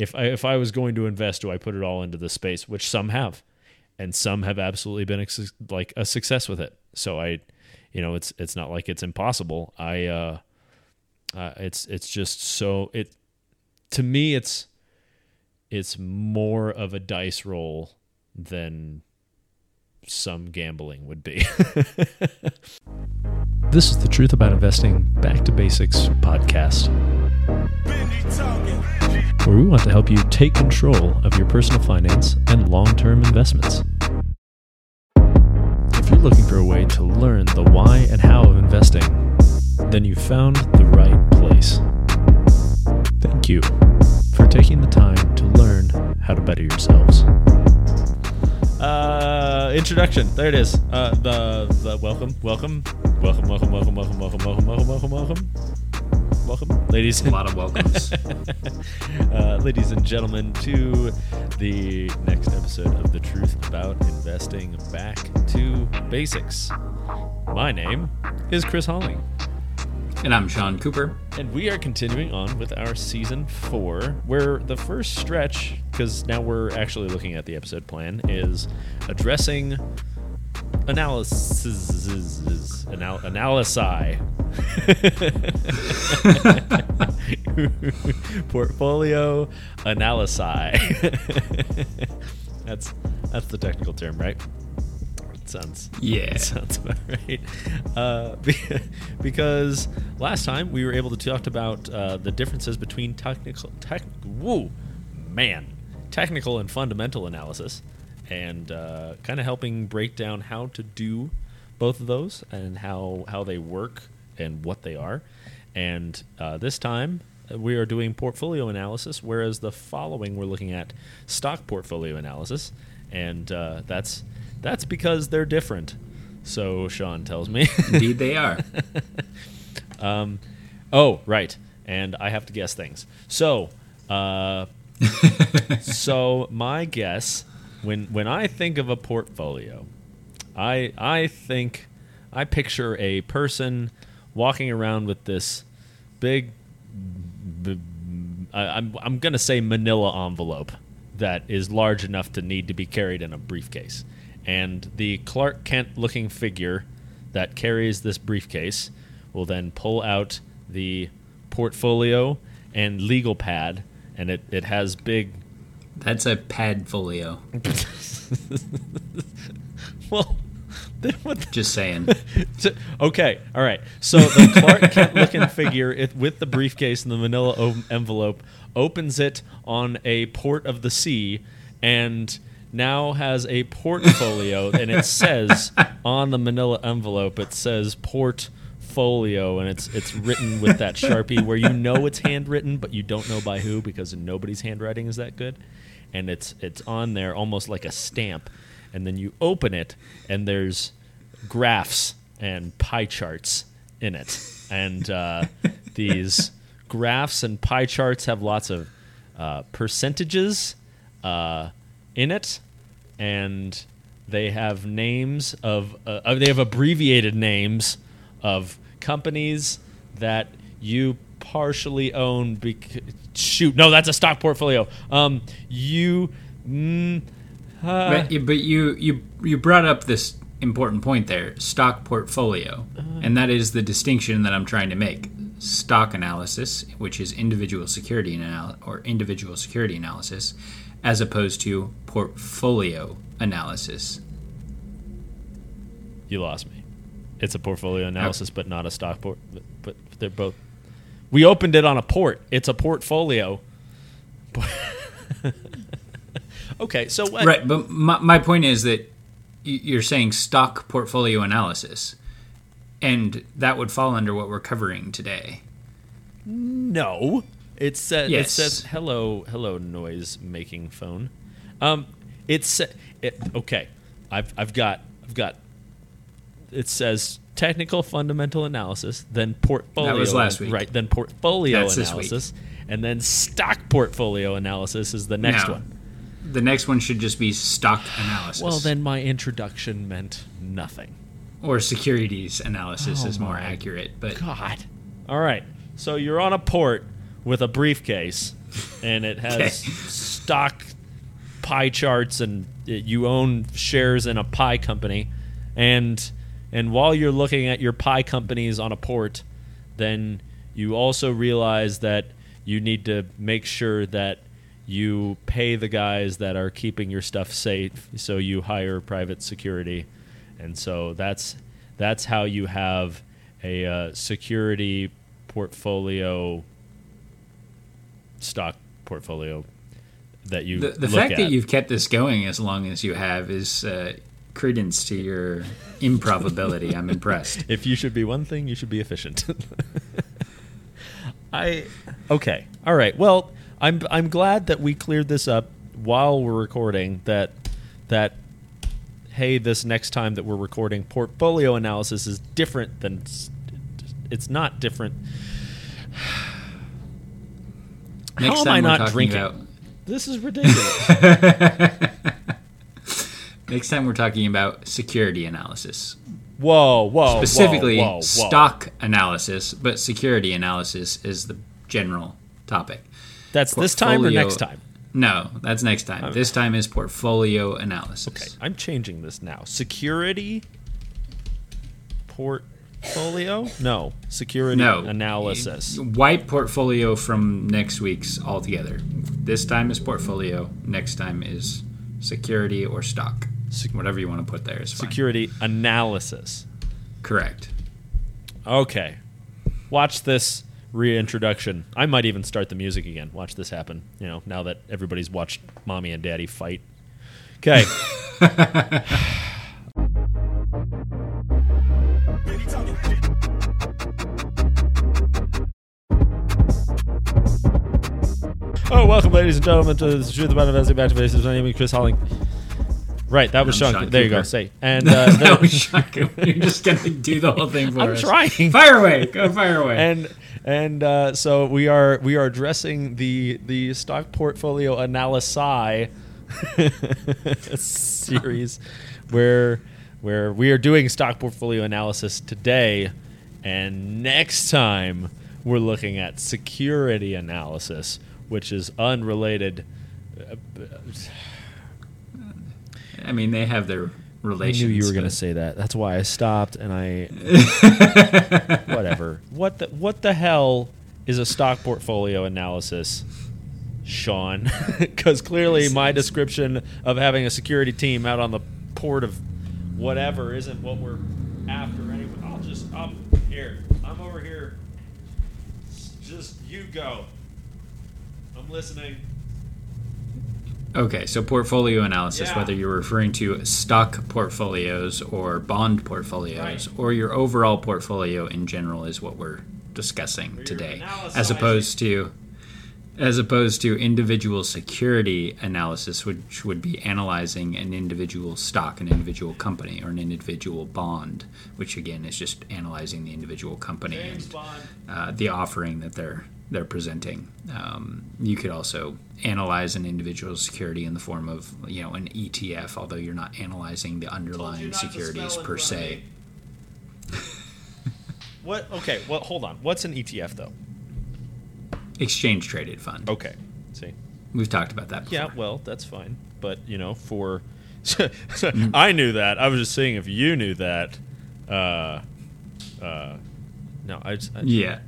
if I if I was going to invest, do I put it all into the space? Which some have, and some have absolutely been ex- like a success with it. So I, you know, it's it's not like it's impossible. I, uh, uh, it's it's just so it to me it's it's more of a dice roll than some gambling would be. this is the Truth About Investing Back to Basics podcast, where we want to help you take control of your personal finance and long term investments. If you're looking for a way to learn the why and how of investing, then you've found the right place. Thank you for taking the time to learn how to better yourselves. Uh, introduction. There it is. Uh, the the welcome, welcome, welcome, welcome, welcome, welcome, welcome, welcome, welcome, welcome, welcome, welcome, ladies. A lot of welcomes. uh, ladies and gentlemen, to the next episode of the Truth About Investing Back to Basics. My name is Chris Holling. and I'm Sean Cooper. And we are continuing on with our season four, where the first stretch, because now we're actually looking at the episode plan, is addressing analysis, anal, analysi, portfolio analysi. that's that's the technical term, right? sounds Yeah. sounds about right. Uh, because last time we were able to talk about uh, the differences between technical, tech, woo, man, technical and fundamental analysis, and uh, kind of helping break down how to do both of those and how how they work and what they are. And uh, this time uh, we are doing portfolio analysis, whereas the following we're looking at stock portfolio analysis, and uh, that's that's because they're different. So Sean tells me. Indeed, they are. um, oh, right, and I have to guess things. So, uh, so my guess when when I think of a portfolio, I I think I picture a person walking around with this big. b- I- I'm I'm gonna say Manila envelope that is large enough to need to be carried in a briefcase, and the Clark Kent looking figure that carries this briefcase will then pull out the portfolio and legal pad, and it, it has big That's a pad folio. well then what Just saying. Okay, all right. So the Clark Kent looking figure it, with the briefcase and the manila o- envelope opens it on a port of the sea and now has a portfolio and it says on the manila envelope it says portfolio and it's it's written with that sharpie where you know it's handwritten but you don't know by who because nobody's handwriting is that good and it's it's on there almost like a stamp. And then you open it and there's graphs and pie charts in it. And uh, these graphs and pie charts have lots of uh, percentages uh, in it. And they have names of uh, uh, they have abbreviated names of companies that you partially own bec- shoot no that's a stock portfolio um you mm, uh, but, you- but you you you brought up this important point there, stock portfolio, and that is the distinction that I'm trying to make. Stock analysis, which is individual security anal- or individual security analysis, as opposed to portfolio analysis. You lost me. It's a portfolio analysis, but not a stock port. But, but they're both. We opened it on a port. It's a portfolio. okay, so what? Right, but my, my point is that you're saying stock portfolio analysis, and that would fall under what we're covering today. No, it says it says hello, hello, noise making phone. Um, it's it, okay. I've I've got I've got. It says technical fundamental analysis, then portfolio. That was last week. right? Then portfolio That's analysis, and then stock portfolio analysis is the next Now, one. The next one should just be stock analysis. Well, then my introduction meant nothing. or securities analysis Oh is more accurate. But God. All right. So you're on a port with a briefcase and it has Okay. stock pie charts, and it, you own shares in a pie company, and and while you're looking at your pie companies on a port, then you also realize that you need to make sure that you pay the guys that are keeping your stuff safe so you hire private security and so that's that's how you have a uh, security portfolio stock portfolio that you The, the fact at. that you've kept this going as long as you have is uh, credence to your improbability. I'm impressed. if you should be one thing, you should be efficient. I okay. All right. Well, I'm I'm glad that we cleared this up while we're recording that that hey, this next time that we're recording portfolio analysis is different than it's not different. Next How am time I not drinking? about- This is ridiculous. Next time we're talking about security analysis. whoa, whoa, Specifically, whoa, whoa, stock analysis, but security analysis is the general topic. That's this time or next time. No, that's next time. This time is portfolio analysis. Okay, I'm changing this now. Security portfolio? No, security No. analysis. Wipe portfolio from next week's altogether. This time is portfolio. Next time is security or stock. Whatever you want to put there is fine. Security analysis. Correct. Okay. Watch this reintroduction. I might even start the music again. Watch this happen. You know, now that everybody's watched mommy and daddy fight. Okay. Oh, welcome, ladies and gentlemen, to the Truth About Investing Back to Basics. My name is Chris Holling. Right, that was I'm Sean. Sean there you go. Say, and uh, there- no, Shaka, you're just gonna do the whole thing for I'm us. trying. Fire away. Go fire away. and and uh, so we are we are addressing the the stock portfolio analysis series where where we are doing stock portfolio analysis today and next time we're looking at security analysis which is unrelated uh, I mean, they have their relationship. I knew you were going to say that. That's why I stopped and I whatever. What the what the hell is a stock portfolio analysis, Sean? Because clearly my description of having a security team out on the port of whatever isn't what we're after anyway. I'll just I'm here. I'm over here. Just you go. I'm listening. Okay, so portfolio analysis, Yeah. whether you're referring to stock portfolios or bond portfolios Right. or your overall portfolio in general is what we're discussing today. As opposed to as opposed to individual security analysis, which would be analyzing an individual stock, an individual company, or an individual bond, which again is just analyzing the individual company James and Bond. uh, the offering that they're they're presenting. Um, you could also analyze an individual security in the form of you know an ETF, although you're not analyzing the underlying securities per se. What? Okay. Well, hold on. What's an ETF though? Exchange traded fund. Okay. See. We've talked about that. Before. Yeah. Well, that's fine. But you know, for I knew that. I was just saying if you knew that. Uh, uh, no, I just. I, Yeah.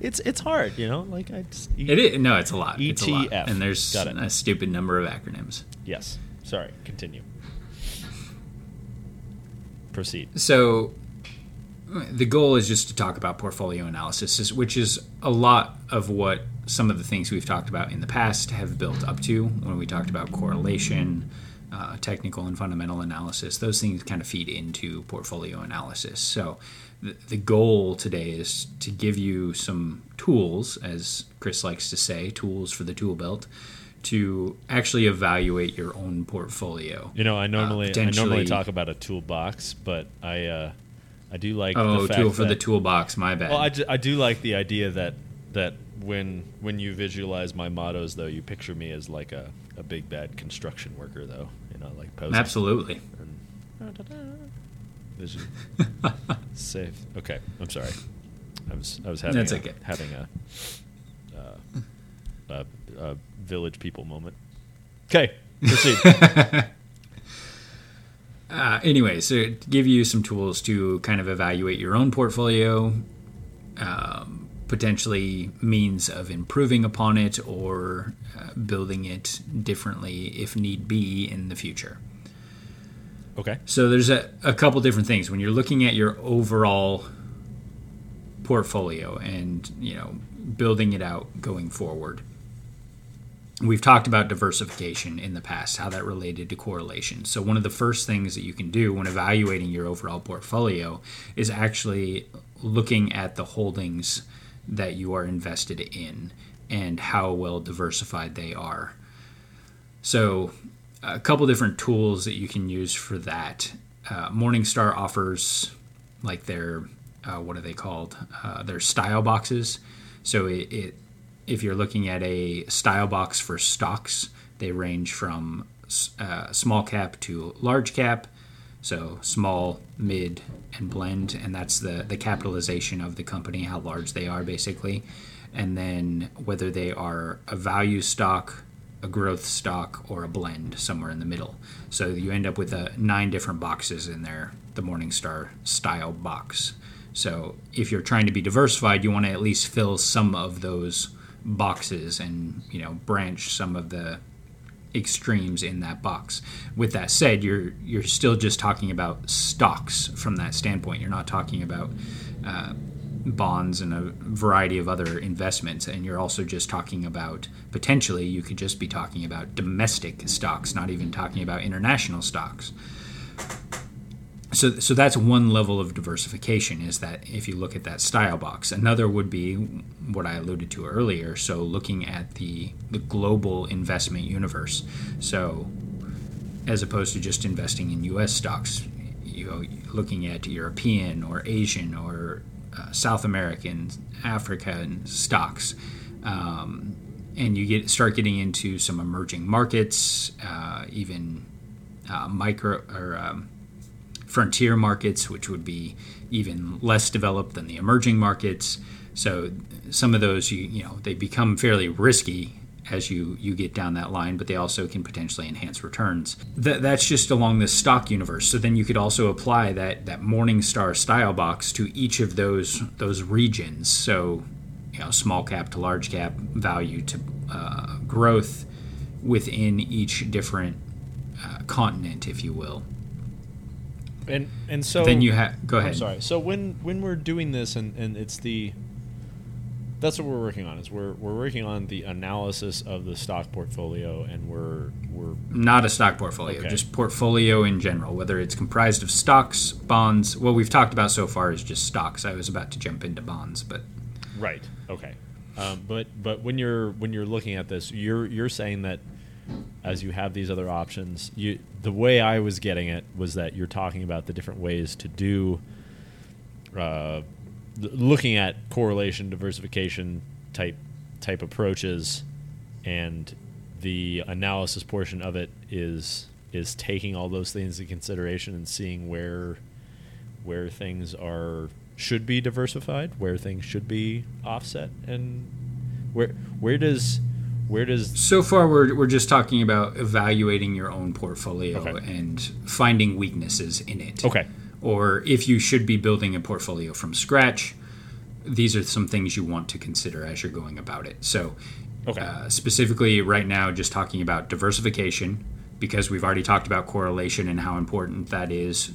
It's it's hard, you know. Like I just. It is no, it's a lot. It's a lot. ETF. and there's a stupid number of acronyms. Yes. Sorry. Continue. Proceed. So the goal is just to talk about portfolio analysis, which is a lot of what some of the things we've talked about in the past have built up to when we talked about correlation, uh, technical and fundamental analysis. Those things kind of feed into portfolio analysis. So the, the goal today is to give you some tools, as Chris likes to say, tools for the tool belt. To actually evaluate your own portfolio. You know, I normally I normally talk about a toolbox, but I uh, I do like Oh, the fact tool for the toolbox. My bad. Well, I, ju- I do like the idea that that when when you visualize my mottos, though, you picture me as like a, a big bad construction worker, though. You know, like posing. Absolutely. And, vision. Safe. Okay, I'm sorry. I was I was having That's a, okay. having a uh, a, a village people moment. Okay, proceed. Uh, anyway, so to give you some tools to kind of evaluate your own portfolio, um, potentially means of improving upon it or uh, building it differently if need be in the future. Okay. So there's a, a couple different things when you're looking at your overall portfolio and you know building it out going forward. We've talked about diversification in the past, how that related to correlation. So one of the first things that you can do when evaluating your overall portfolio is actually looking at the holdings that you are invested in and how well diversified they are. So a couple different tools that you can use for that. Uh, Morningstar offers like their uh, what are they called? Uh, their style boxes. So it, it if you're looking at a style box for stocks, they range from uh, small cap to large cap. So small, mid, and blend, and that's the the capitalization of the company, how large they are, basically, and then whether they are a value stock, a growth stock, or a blend somewhere in the middle. So you end up with uh, nine different boxes in there, the Morningstar style box. So if you're trying to be diversified, you want to at least fill some of those boxes and you know branch some of the extremes in that box. With that said, you're you're still just talking about stocks from that standpoint. You're not talking about uh, bonds and a variety of other investments, and you're also just talking about potentially you could just be talking about domestic stocks, not even talking about international stocks. So, so that's one level of diversification is that if you look at that style box another would be what i alluded to earlier so looking at the, the global investment universe so as opposed to just investing in us stocks you know looking at european or asian or uh, south american african stocks um, and you get start getting into some emerging markets uh, even uh, micro or um, frontier markets, which would be even less developed than the emerging markets. So some of those, you you know, they become fairly risky as you you get down that line, but they also can potentially enhance returns. That, that's just along the stock universe. So then you could also apply that that Morningstar style box to each of those those regions. So you know, small cap to large cap, value to uh, growth within each different uh, continent, if you will. And and so then you have go ahead. I'm sorry. So when when we're doing this and, and it's the that's what we're working on is we're we're working on the analysis of the stock portfolio and we're we're Not a stock portfolio, Okay. just portfolio in general, whether it's comprised of stocks, bonds. What we've talked about so far is just stocks. I was about to jump into bonds, but right. Okay. Um, but but when you're when you're looking at this, you're you're saying that as you have these other options, you the way I was getting it was that you're talking about the different ways to do uh, looking at correlation diversification type type approaches and the analysis portion of it is is taking all those things into consideration and seeing where where things are should be diversified, where things should be offset, and where where does where does so far we're, we're just talking about evaluating your own portfolio Okay. and finding weaknesses in it. okay Or if you should be building a portfolio from scratch, these are some things you want to consider as you're going about it. So, Okay. uh, specifically, right now, just talking about diversification, because we've already talked about correlation and how important that is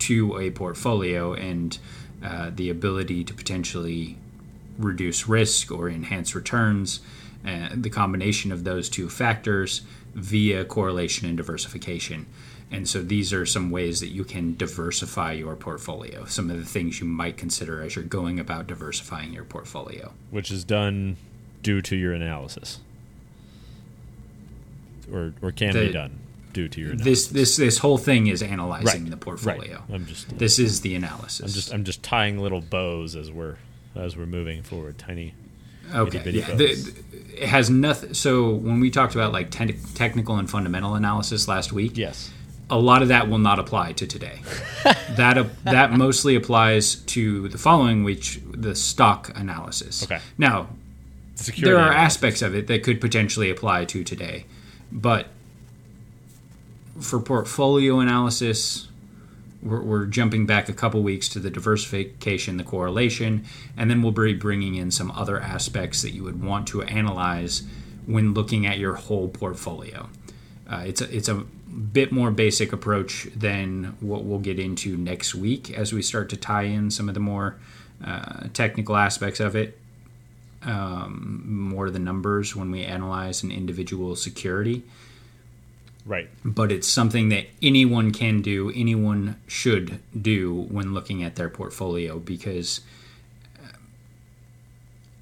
to a portfolio and uh, the ability to potentially reduce risk or enhance returns. Uh, the combination of those two factors via correlation and diversification. And so these are some ways that you can diversify your portfolio, some of the things you might consider as you're going about diversifying your portfolio. which is done due to your analysis, or or can be done due to your analysis. This this this whole thing is analyzing Right, the portfolio. Right. I'm just uh, This is the analysis. I'm just I'm just tying little bows as we're as we're moving forward. Tiny. Okay. Yeah. bows. The, it has nothing. So when we talked about like te- technical and fundamental analysis last week, Yes. A lot of that will not apply to today. that that mostly applies to the following, which the stock analysis. Okay. Now, security. there are analysis. aspects of it that could potentially apply to today, but for portfolio analysis, we're, we're jumping back a couple weeks to the diversification, the correlation, and then we'll be bringing in some other aspects that you would want to analyze when looking at your whole portfolio. Uh, it's a, it's a bit more basic approach than what we'll get into next week as we start to tie in some of the more uh, technical aspects of it um, more the numbers when we analyze an individual security. Right. But it's something that anyone can do, anyone should do when looking at their portfolio because uh,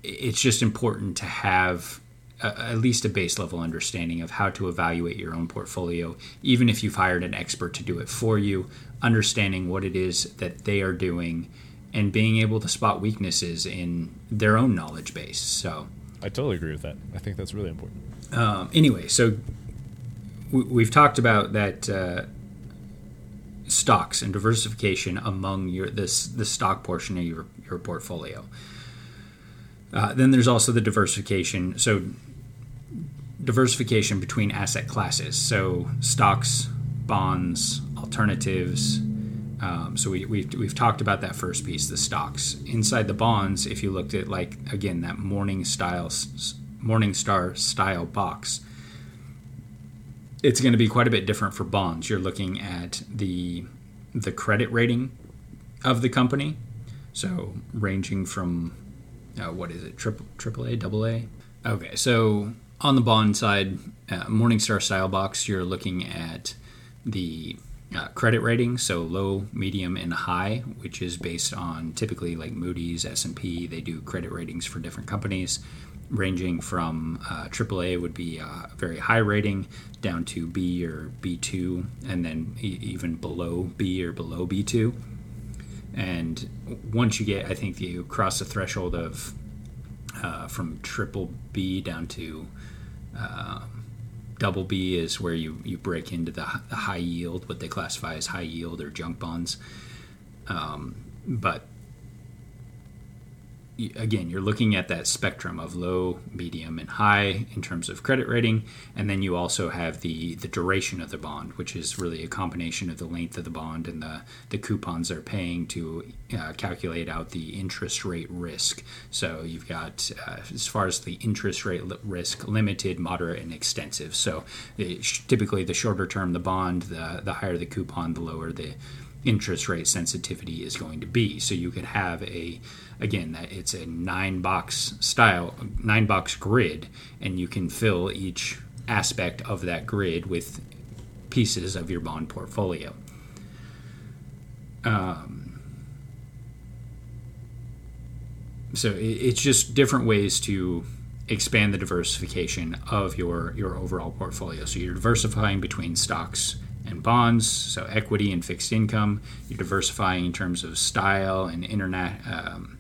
it's just important to have a, at least a base level understanding of how to evaluate your own portfolio, even if you've hired an expert to do it for you, understanding what it is that they are doing and being able to spot weaknesses in their own knowledge base. So, I totally agree with that. I think that's really important. um, anyway, so we, we've talked about that uh, stocks and diversification among your this the stock portion of your your portfolio. Uh, then there's also the diversification. So diversification between asset classes. So stocks, bonds, alternatives. Um, so we, we've, we've talked about that first piece, the stocks. Inside the bonds, if you looked at like again that morning style Morningstar style box, it's going to be quite a bit different for bonds. You're looking at the the credit rating of the company, so ranging from uh, what is it, triple triple A, double A. Okay, so on the bond side, uh, Morningstar style box, you're looking at the uh, credit rating, so low, medium, and high, which is based on typically like Moody's, S and P. They do credit ratings for different companies, ranging from uh, AAA would be a very high rating down to B or B2, and then e- even below B or below B2. And once you get, I think you cross the threshold of uh, from triple B down to uh, double B is where you, you break into the, the high yield, what they classify as high yield or junk bonds. Um, but again, you're looking at that spectrum of low, medium, and high in terms of credit rating, and then you also have the the duration of the bond, which is really a combination of the length of the bond and the the coupons they're paying to uh, calculate out the interest rate risk. So you've got uh, as far as the interest rate risk, limited, moderate, and extensive. So it, typically, the shorter term the bond, the the higher the coupon, the lower the interest rate sensitivity is going to be. So you could have a again it's a nine box style nine box grid and you can fill each aspect of that grid with pieces of your bond portfolio. Um, so it, it's just different ways to expand the diversification of your your overall portfolio. So you're diversifying between stocks and bonds, so equity and fixed income. You're diversifying in terms of style and internet um,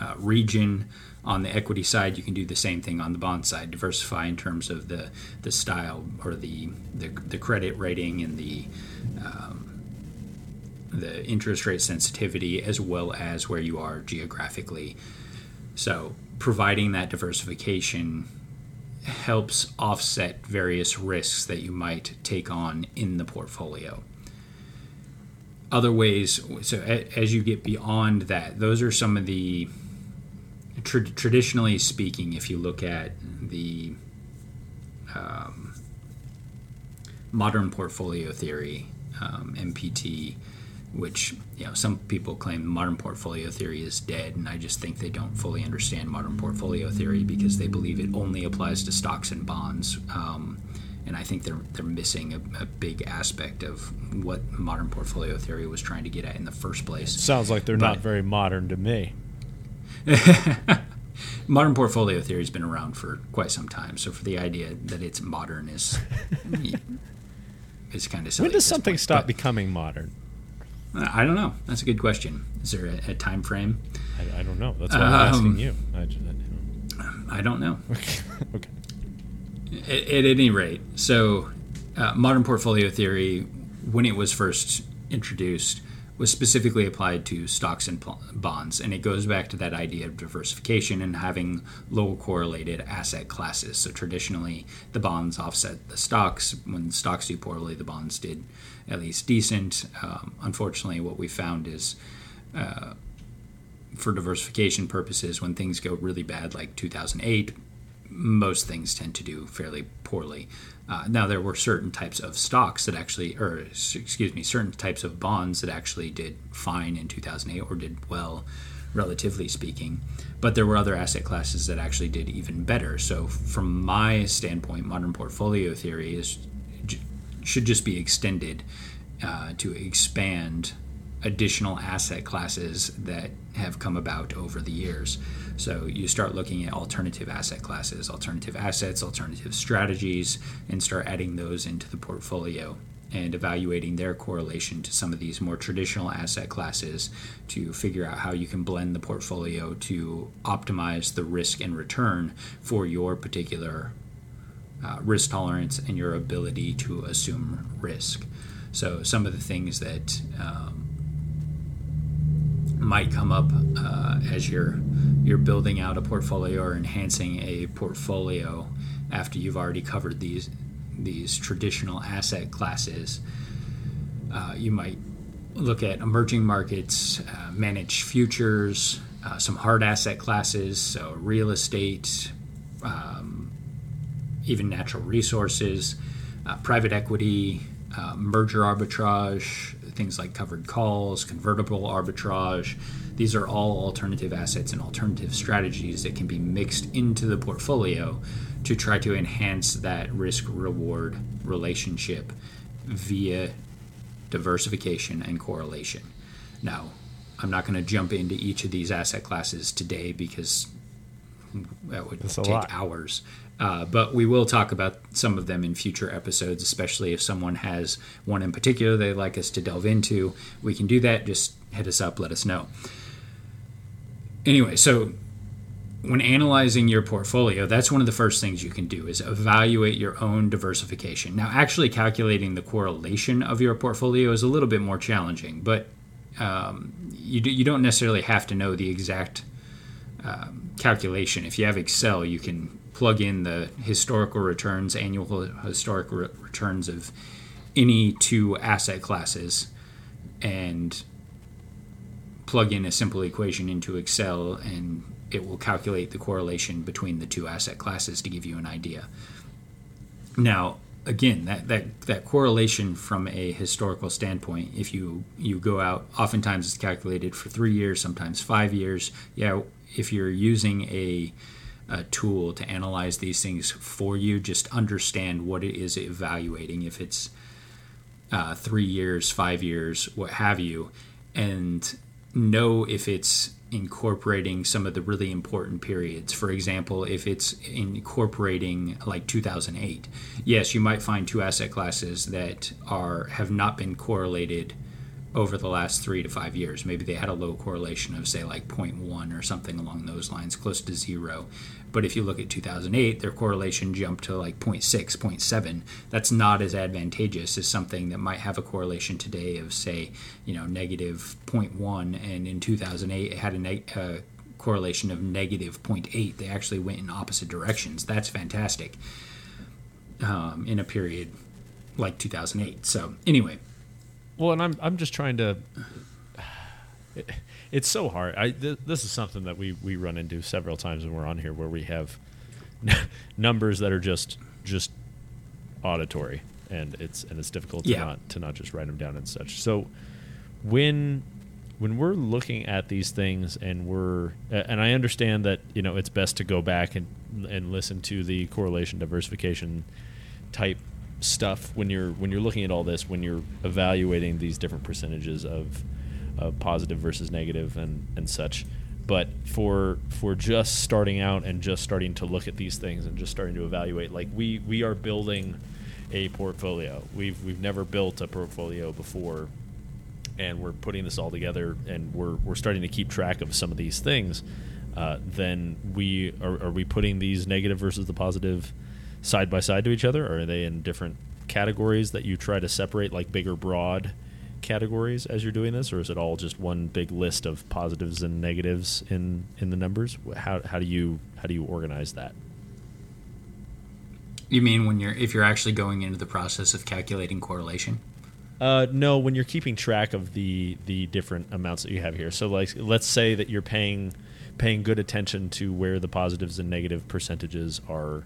uh, region. On the equity side, you can do the same thing on the bond side. Diversify in terms of the the style or the the, the credit rating and the um, the interest rate sensitivity, as well as where you are geographically. So, providing that diversification helps offset various risks that you might take on in the portfolio. Other ways, so as you get beyond that, those are some of the tra- traditionally speaking, if you look at the um, modern portfolio theory, um, MPT, which you know some people claim modern portfolio theory is dead, and I just think they don't fully understand modern portfolio theory because they believe it only applies to stocks and bonds. Um, and I think they're they're missing a, a big aspect of what modern portfolio theory was trying to get at in the first place. Sounds like they're not very modern to me. modern portfolio theory has been around for quite some time, so for the idea that it's modern is is kind of silly. When does something point. stop becoming modern? I don't know. That's a good question. Is there a, a time frame? I, I don't know. That's why I'm Um, asking you. I just, I don't know. Okay. At, at any rate, so uh, modern portfolio theory, when it was first introduced, was specifically applied to stocks and bonds, and it goes back to that idea of diversification and having low correlated asset classes. So traditionally, the bonds offset the stocks. When stocks do poorly, the bonds did at least decent. Um, unfortunately, what we found is. Uh, for diversification purposes, when things go really bad, like 2008, most things tend to do fairly poorly. Uh, now there were certain types of stocks that actually, or excuse me, certain types of bonds that actually did fine in 2008 or did well, relatively speaking. But there were other asset classes that actually did even better. So from my standpoint, modern portfolio theory is should just be extended uh, to expand additional asset classes that have come about over the years. So you start looking at alternative asset classes, alternative assets, alternative strategies, and start adding those into the portfolio and evaluating their correlation to some of these more traditional asset classes to figure out how you can blend the portfolio to optimize the risk and return for your particular uh, risk tolerance and your ability to assume risk. So, some of the things that um, might come up uh, as you're you're building out a portfolio or enhancing a portfolio after you've already covered these these traditional asset classes. Uh, you might look at emerging markets, uh, managed futures, uh, some hard asset classes, so real estate, um, even natural resources, uh, private equity, uh, merger arbitrage, things like covered calls, convertible arbitrage. These are all alternative assets and alternative strategies that can be mixed into the portfolio to try to enhance that risk reward relationship via diversification and correlation. Now, I'm not going to jump into each of these asset classes today because that would That's take hours. Uh, but we will talk about some of them in future episodes, especially if someone has one in particular they'd like us to delve into. We can do that. Just hit us up, let us know. Anyway, so when analyzing your portfolio, that's one of the first things you can do is evaluate your own diversification. Now, actually calculating the correlation of your portfolio is a little bit more challenging, but um, you, do, you don't necessarily have to know the exact um, calculation. If you have Excel, you can plug in the historical returns, annual historical re- returns of any two asset classes, and plug in a simple equation into Excel, and it will calculate the correlation between the two asset classes to give you an idea. Now, again, that, that, that correlation from a historical standpoint, if you, you go out, oftentimes it's calculated for three years, sometimes five years. Yeah, if you're using a a tool to analyze these things for you. Just understand what it is evaluating, if it's uh, three years, five years, what have you, and know if it's incorporating some of the really important periods. For example, if it's incorporating like 2008, yes, you might find two asset classes that are have not been correlated over the last three to five years. Maybe they had a low correlation of, say, like 0.1 or something along those lines, close to zero. But if you look at 2008, their correlation jumped to like 0.6, 0.7. That's not as advantageous as something that might have a correlation today of, say, you know, negative 0.1, and in 2008 it had a uh, correlation of negative 0.8. They actually went in opposite directions. That's fantastic um, in a period like 2008. So, anyway well, and I'm I'm just trying to. It, it's so hard. I th- this is something that we we run into several times when we're on here, where we have numbers that are just just auditory, and it's and it's difficult to yeah. not to not just write them down and such. So when when we're looking at these things and we're and I understand that you know it's best to go back and and listen to the correlation diversification type stuff when you're when you're looking at all this when you're evaluating these different percentages of, of positive versus negative and and such. But for for just starting out and just starting to look at these things and just starting to evaluate like we we are building a portfolio. We've we've never built a portfolio before and we're putting this all together and we're we're starting to keep track of some of these things uh, then we are, are we putting these negative versus the positive side by side to each other, or are they in different categories that you try to separate, like big or broad categories as you're doing this, or is it all just one big list of positives and negatives in in the numbers? How how do you how do you organize that? You mean when you're if you're actually going into the process of calculating correlation? Uh, no, when you're keeping track of the the different amounts that you have here. So, like, let's say that you're paying paying good attention to where the positives and negative percentages are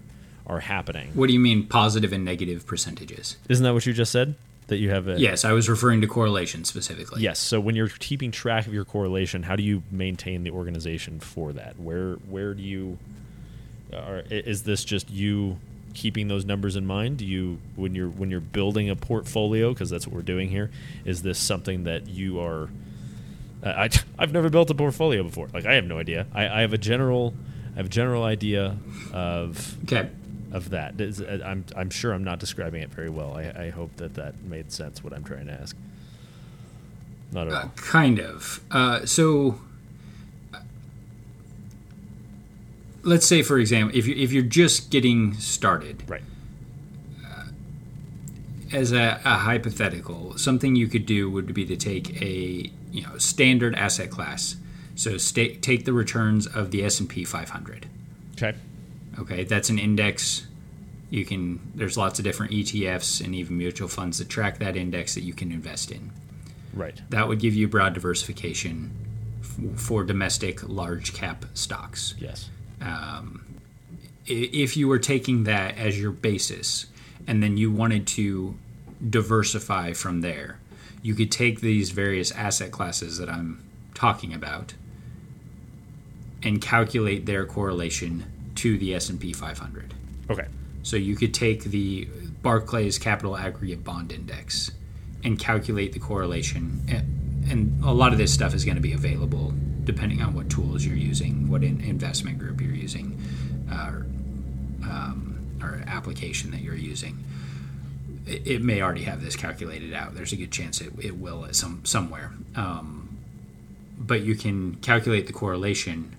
are happening. What do you mean positive and negative percentages? Isn't that what you just said? That you have a Yes, I was referring to correlation specifically. Yes. So when you're keeping track of your correlation, how do you maintain the organization for that? Where where do you? Are, is this just you keeping those numbers in mind? Do you when you're when you're building a portfolio because that's what we're doing here? Is this something that you are? Uh, I I've never built a portfolio before. Like I have no idea. I, I have a general I have a general idea of Okay. Of that. Is- uh, I'm I'm sure I'm not describing it very well. I, I hope that that made sense. What I'm trying to ask. Not at Uh, all. kind of. Uh, so, uh, let's say, for example, if you if you're just getting started, Right. as a, a hypothetical, something you could do would be to take a you know standard asset class. So sta take the returns of the S and P 500. Okay. Okay, that's an index. You can there's lots of different ETFs and even mutual funds that track that index that you can invest in. Right. That would give you broad diversification f- for domestic large cap stocks. Yes. Um, I- If you were taking that as your basis and then you wanted to diversify from there, you could take these various asset classes that I'm talking about and calculate their correlation to the S&P 500. Okay. So you could take the Barclays Capital Aggregate Bond Index and calculate the correlation. And, and a lot of this stuff is going to be available depending on what tools you're using, what in, investment group you're using, uh, or, um, or application that you're using. It, it may already have this calculated out. There's a good chance it, it will at some somewhere. Um, but you can calculate the correlation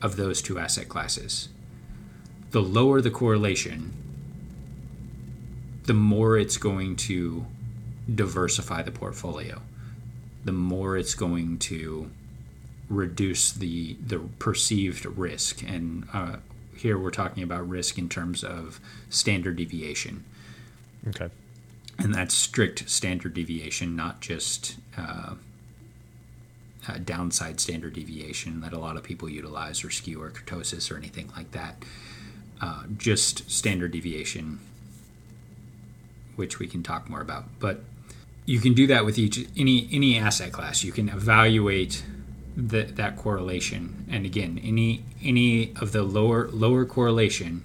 of those two asset classes the lower the correlation, the more it's going to diversify the portfolio, the more it's going to reduce the the perceived risk. And uh, here we're talking about risk in terms of standard deviation, Okay. and that's strict standard deviation, not just. Uh, uh, downside standard deviation that a lot of people utilize, or skew or kurtosis, or anything like that uh, just standard deviation, which we can talk more about. But you can do that with each any any asset class. You can evaluate the, that correlation, and again, any any of the lower lower correlation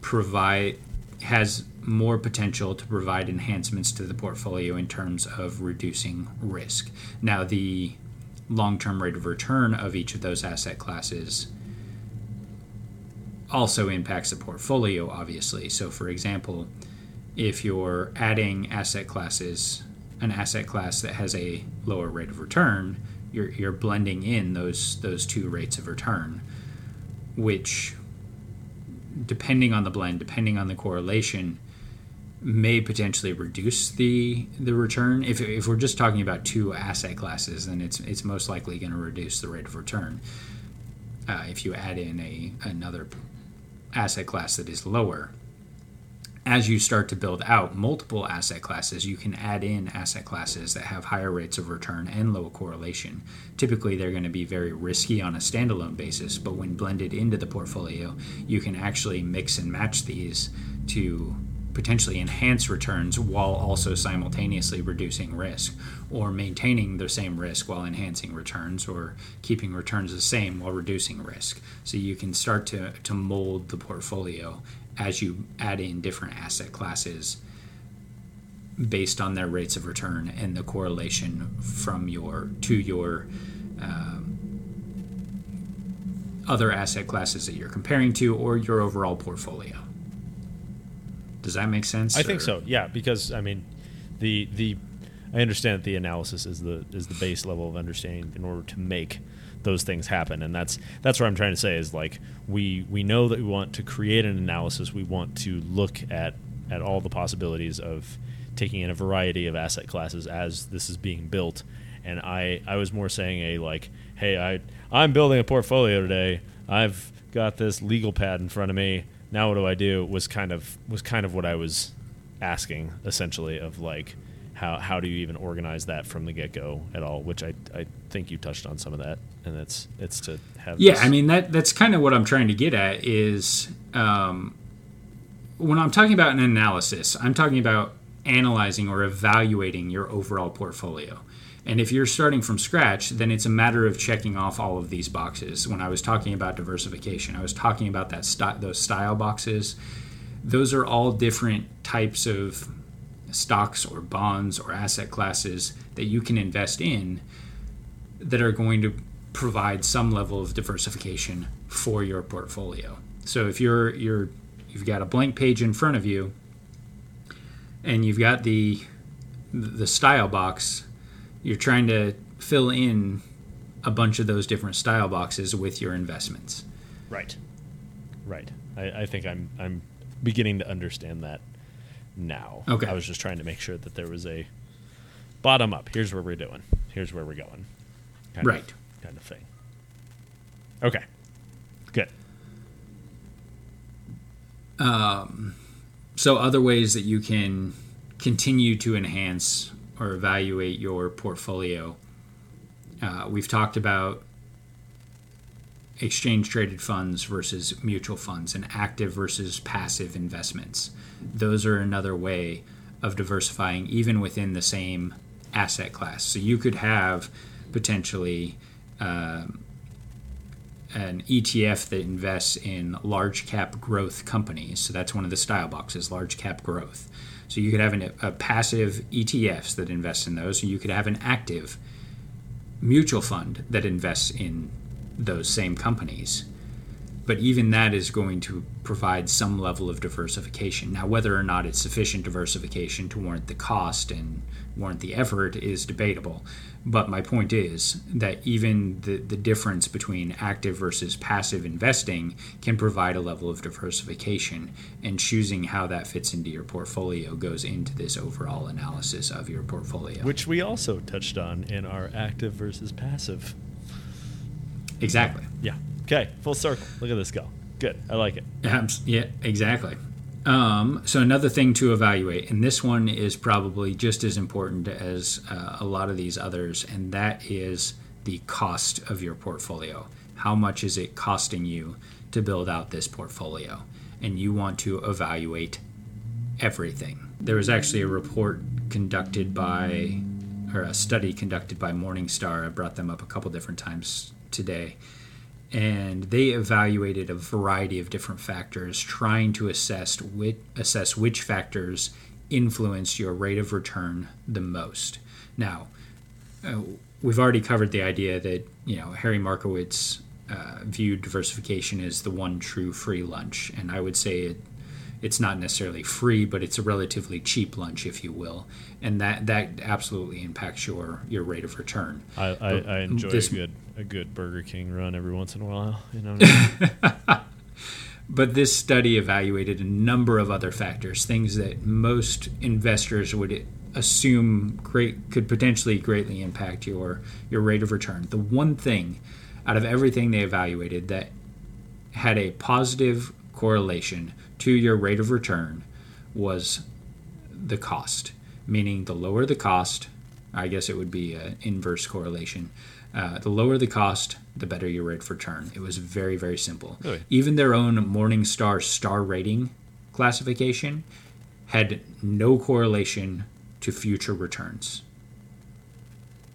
provide has more potential to provide enhancements to the portfolio in terms of reducing risk. Now, the long-term rate of return of each of those asset classes also impacts the portfolio, obviously. So, for example, if you're adding asset classes, an asset class that has a lower rate of return, you're, you're blending in those those two rates of return, which, depending on the blend, depending on the correlation, may potentially reduce the the return. If, if we're just talking about two asset classes, then it's it's most likely going to reduce the rate of return. Uh, if you add in a another asset class that is lower. As you start to build out multiple asset classes, you can add in asset classes that have higher rates of return and low correlation. Typically, they're going to be very risky on a standalone basis, but when blended into the portfolio, you can actually mix and match these to potentially enhance returns while also simultaneously reducing risk or maintaining the same risk while enhancing returns or keeping returns the same while reducing risk. So you can start to, to mold the portfolio as you add in different asset classes based on their rates of return and the correlation from your to your um, other asset classes that you're comparing to or your overall portfolio. Does that make sense? I think so. Yeah, because I mean, the the I understand that the analysis is the is the base level of understanding in order to make those things happen, and that's that's what I'm trying to say is like we we know that we want to create an analysis. We want to look at at all the possibilities of taking in a variety of asset classes as this is being built. And I, I was more saying a like, hey, I I'm building a portfolio today. I've got this legal pad in front of me. Now what do I do? Was kind of was kind of what I was asking essentially of like how how do you even organize that from the get go at all? Which I I think you touched on some of that, and it's it's to have Yeah, this- I mean that that's kind of what I'm trying to get at is um, when I'm talking about an analysis, I'm talking about analyzing or evaluating your overall portfolio. And if you're starting from scratch, then it's a matter of checking off all of these boxes. When I was talking about diversification, I was talking about that sty- those style boxes. Those are all different types of stocks or bonds or asset classes that you can invest in that are going to provide some level of diversification for your portfolio. So if you're you're you've got a blank page in front of you and you've got the the style box, you're trying to fill in a bunch of those different style boxes with your investments. Right. Right. I, I think I'm I'm beginning to understand that now. Okay. I was just trying to make sure that there was a bottom up. Here's where we're doing. Here's where we're going. Kind Right. Of, kind of thing. Okay. Good. Um, So other ways that you can continue to enhance or evaluate your portfolio. Uh, we've talked about exchange traded funds versus mutual funds and active versus passive investments. Those are another way of diversifying even within the same asset class. So you could have potentially um, an ETF that invests in large cap growth companies. So that's one of the style boxes, large cap growth. So you could have an, a passive ETFs that invest in those, and you could have an active mutual fund that invests in those same companies. But even that is going to provide some level of diversification. Now, whether or not it's sufficient diversification to warrant the cost and warrant the effort is debatable. But my point is that even the, the difference between active versus passive investing can provide a level of diversification, and choosing how that fits into your portfolio goes into this overall analysis of your portfolio. Which we also touched on in our active versus passive. exactly. Yeah. Okay. Full circle. Look at this go. Good. I like it. Yeah, exactly. Um, so another thing to evaluate, and this one is probably just as important as uh, a lot of these others, and that is the cost of your portfolio. How much is it costing you to build out this portfolio? And you want to evaluate everything. There was actually a report conducted by, or a study conducted by Morningstar. I brought them up a couple different times today and they evaluated a variety of different factors, trying to assess which, assess which factors influence your rate of return the most. Now, uh, we've already covered the idea that you know Harry Markowitz uh, viewed diversification as the one true free lunch, and I would say it, it's not necessarily free, but it's a relatively cheap lunch, if you will, and that that absolutely impacts your your rate of return. I, I, I enjoy this- good a good Burger King run every once in a while. You know. But this study evaluated a number of other factors, things that most investors would assume great could potentially greatly impact your your rate of return. The one thing out of everything they evaluated that had a positive correlation to your rate of return was the cost, meaning the lower the cost, I guess it would be an inverse correlation. Uh, the lower the cost, the better your rate for return. It was very, very simple. Really? Even their own Morningstar star rating classification had no correlation to future returns.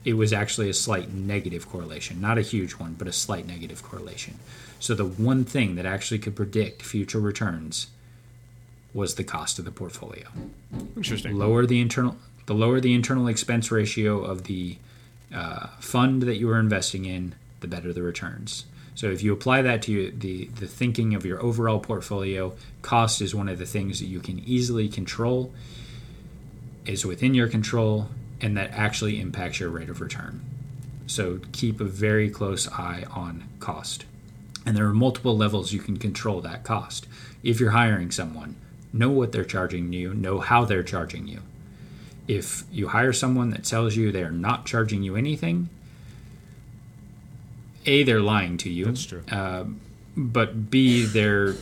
It was actually a slight negative correlation, not a huge one, but a slight negative correlation. So the one thing that actually could predict future returns was the cost of the portfolio Interesting. lower the internal the lower the internal expense ratio of the uh, fund that you are investing in, the better the returns. So if you apply that to your, the the thinking of your overall portfolio, cost is one of the things that you can easily control, is within your control, and that actually impacts your rate of return. So keep a very close eye on cost. And there are multiple levels you can control that cost. If you're hiring someone, know what they're charging you, know how they're charging you. If you hire someone that tells you they're not charging you anything, a they're lying to you. That's true. Uh, but b they're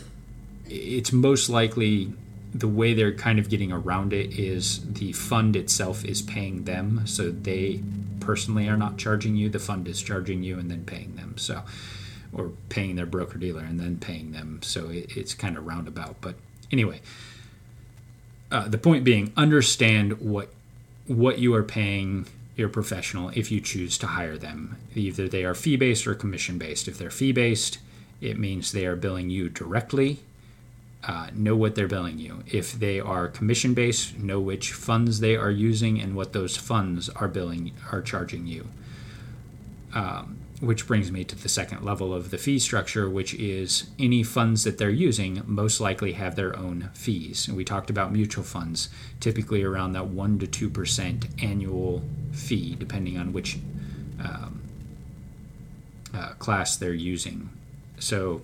it's most likely the way they're kind of getting around it is the fund itself is paying them, so they personally are not charging you. The fund is charging you and then paying them. So, or paying their broker dealer and then paying them. So it, it's kind of roundabout. But anyway, uh, the point being, understand what what you are paying your professional if you choose to hire them. Either they are fee based or commission based. If they're fee based, it means they are billing you directly uh, know what they're billing you. If they are commission based, know which funds they are using and what those funds are billing are charging you. Um, which brings me to the second level of the fee structure, which is any funds that they're using most likely have their own fees. And we talked about mutual funds, typically around that one to two percent annual fee, depending on which um, uh, class they're using. So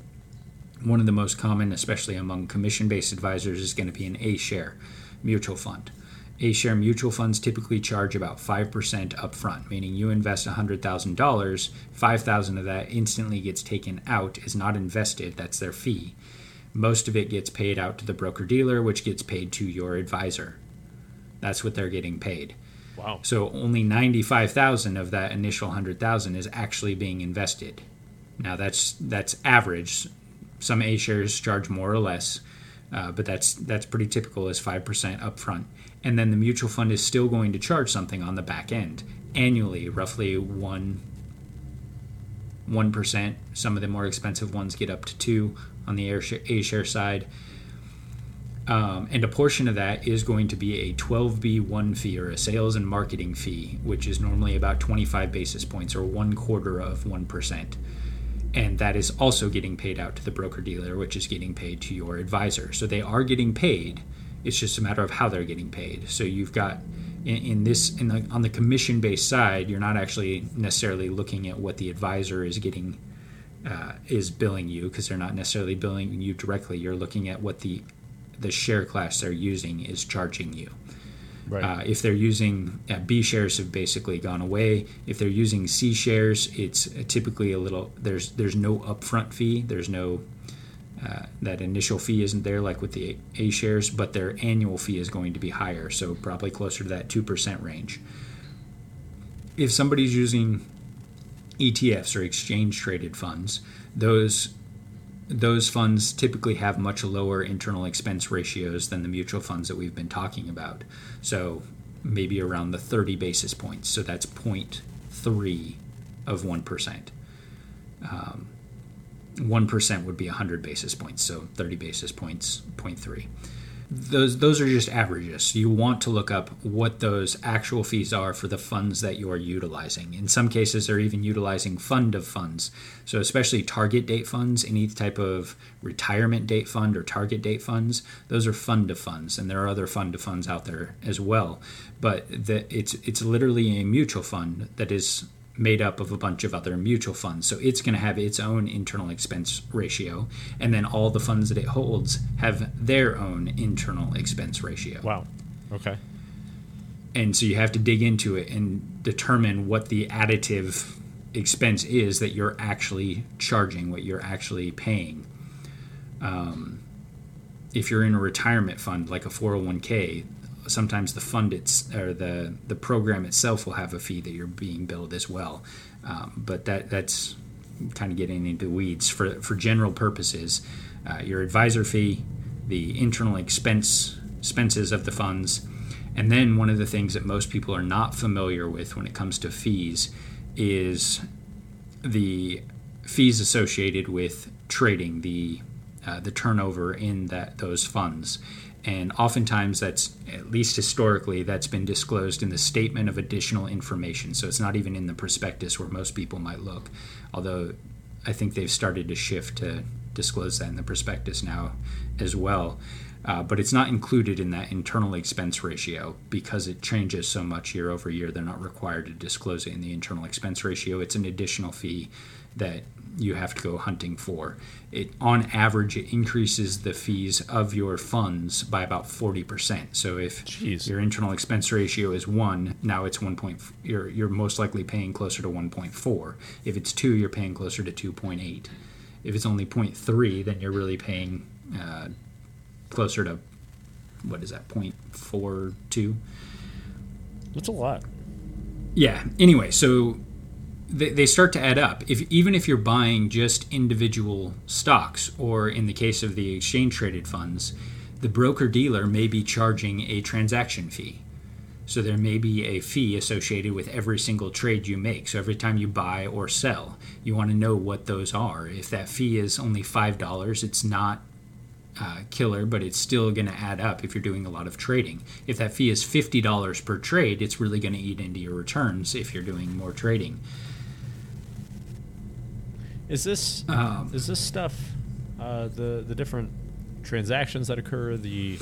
one of the most common, especially among commission based advisors, is going to be an A share mutual fund. A share mutual funds typically charge about 5% upfront, meaning you invest $100,000, 5000 of that instantly gets taken out, is not invested, that's their fee. Most of it gets paid out to the broker dealer, which gets paid to your advisor. That's what they're getting paid. Wow. So only 95,000 of that initial 100,000 is actually being invested. Now that's that's average some A shares charge more or less, uh, but that's that's pretty typical as five percent upfront. And then the mutual fund is still going to charge something on the back end annually, roughly one one percent. Some of the more expensive ones get up to two on the A share side. Um, and a portion of that is going to be a 12B1 fee or a sales and marketing fee, which is normally about 25 basis points or one quarter of 1% and that is also getting paid out to the broker dealer, which is getting paid to your advisor. So they are getting paid. It's just a matter of how they're getting paid. So you've got in, in this in the, on the commission based side, you're not actually necessarily looking at what the advisor is getting uh, is billing you because they're not necessarily billing you directly. You're looking at what the the share class they're using is charging you. Right. Uh, if they're using uh, B shares have basically gone away. If they're using C shares, it's typically a little there's there's no upfront fee. There's no uh, that initial fee isn't there like with the A shares, but their annual fee is going to be higher, so probably closer to that two percent range. If somebody's using ETFs or exchange traded funds, those those funds typically have much lower internal expense ratios than the mutual funds that we've been talking about. So maybe around the 30 basis points. So that's 0.3 of 1%. Um, 1% would be 100 basis points, so 30 basis points, 0.3 those those are just averages. You want to look up what those actual fees are for the funds that you are utilizing. In some cases, they're even utilizing fund of funds. So especially target date funds, any type of retirement date fund or target date funds, those are fund of funds, and there are other fund of funds out there as well. But the, it's it's literally a mutual fund that is made up of a bunch of other mutual funds. So it's going to have its own internal expense ratio, and then all the funds that it holds have their own internal expense ratio. Wow. Okay. And so you have to dig into it and determine what the additive expense is that you're actually charging, what you're actually paying. Um, if you're in a retirement fund like a 401k, sometimes the fund it's or the the program itself will have a fee that you're being billed as well. Um, but that that's kind of getting into weeds for for general purposes. Uh, your advisor fee, the internal expense expenses of the funds, and then one of the things that most people are not familiar with when it comes to fees is the fees associated with trading the uh, the turnover in that those funds and oftentimes that's at least historically that's been disclosed in the statement of additional information. So it's not even in the prospectus where most people might look although i think they've started to shift to disclose that in the prospectus now as well. Uh, but it's not included in that internal expense ratio because it changes so much year over year. They're not required to disclose it in the internal expense ratio. It's an additional fee that you have to go hunting for. It on average it increases the fees of your funds by about 40%. So if Jeez. your internal expense ratio is 1, now it's 1. Point, you're you're most likely paying closer to 1.4. If it's 2, you're paying closer to 2.8. If it's only 0.3, then you're really paying uh, closer to what is that 0.42. That's a lot. Yeah. Anyway, so they, they start to add up. If even if you're buying just individual stocks, or in the case of the exchange traded funds, the broker dealer may be charging a transaction fee. So there may be a fee associated with every single trade you make. So every time you buy or sell, you want to know what those are. If that fee is only five dollars, it's not uh, killer, but it's still going to add up if you're doing a lot of trading. If that fee is fifty dollars per trade, it's really going to eat into your returns if you're doing more trading. Is this Um, is this stuff uh, the the different transactions that occur the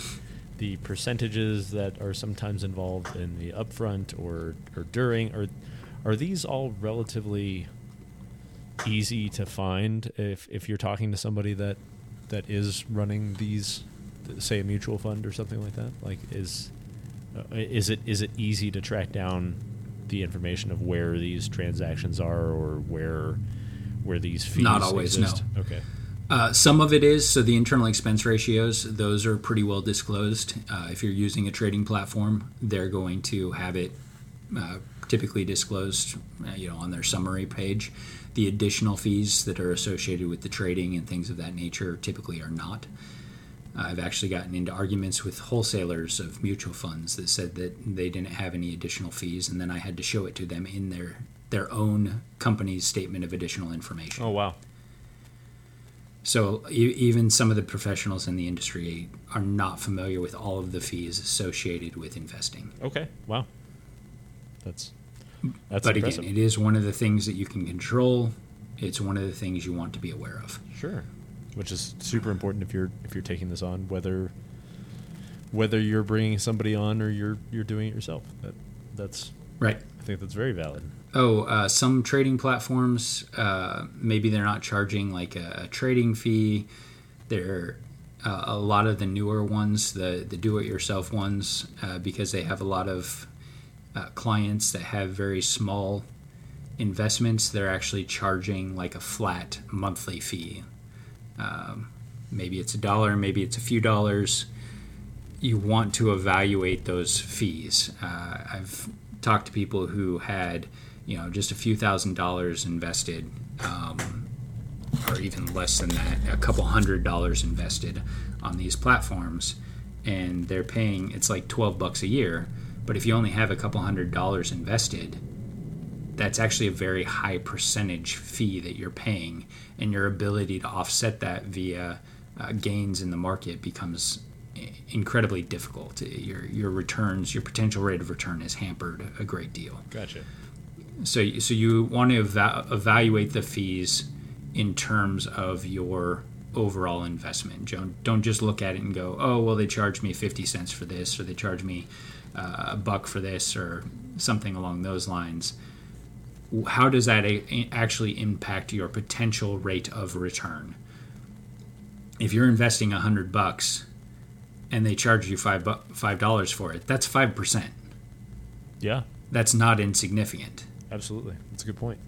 the percentages that are sometimes involved in the upfront or or during are are these all relatively easy to find if if you're talking to somebody that that is running these say a mutual fund or something like that? Like is uh, is it is it easy to track down the information of where these transactions are or where where these fees Not always, exist? no. Okay. Uh, some of it is so the internal expense ratios; those are pretty well disclosed. Uh, if you're using a trading platform, they're going to have it uh, typically disclosed, uh, you know, on their summary page. The additional fees that are associated with the trading and things of that nature typically are not. I've actually gotten into arguments with wholesalers of mutual funds that said that they didn't have any additional fees, and then I had to show it to them in their their own company's statement of additional information. Oh wow. So even some of the professionals in the industry are not familiar with all of the fees associated with investing. Okay. Wow. That's that's but impressive. again, it is one of the things that you can control. It's one of the things you want to be aware of. Sure. Which is super important if you're if you're taking this on, whether whether you're bringing somebody on or you're you're doing it yourself. That that's Right. I think that's very valid. Oh, uh, some trading platforms, uh, maybe they're not charging like a, a trading fee. They're uh, a lot of the newer ones, the the do-it-yourself ones, uh, because they have a lot of uh, clients that have very small investments. They're actually charging like a flat monthly fee. Um, maybe it's a dollar, maybe it's a few dollars. You want to evaluate those fees. Uh, I've talked to people who had, you know, just a few thousand dollars invested, um, or even less than that, a couple hundred dollars invested on these platforms, and they're paying it's like twelve bucks a year. But if you only have a couple hundred dollars invested, that's actually a very high percentage fee that you're paying, and your ability to offset that via uh, gains in the market becomes incredibly difficult. Your your returns, your potential rate of return is hampered a great deal. Gotcha. So so you want to eva- evaluate the fees in terms of your overall investment. Don't don't just look at it and go, oh well, they charge me fifty cents for this, or they charge me uh, a buck for this, or something along those lines how does that a- actually impact your potential rate of return? If you're investing a hundred bucks and they charge you five bu- five dollars for it, that's five percent. Yeah. That's not insignificant. Absolutely. That's a good point.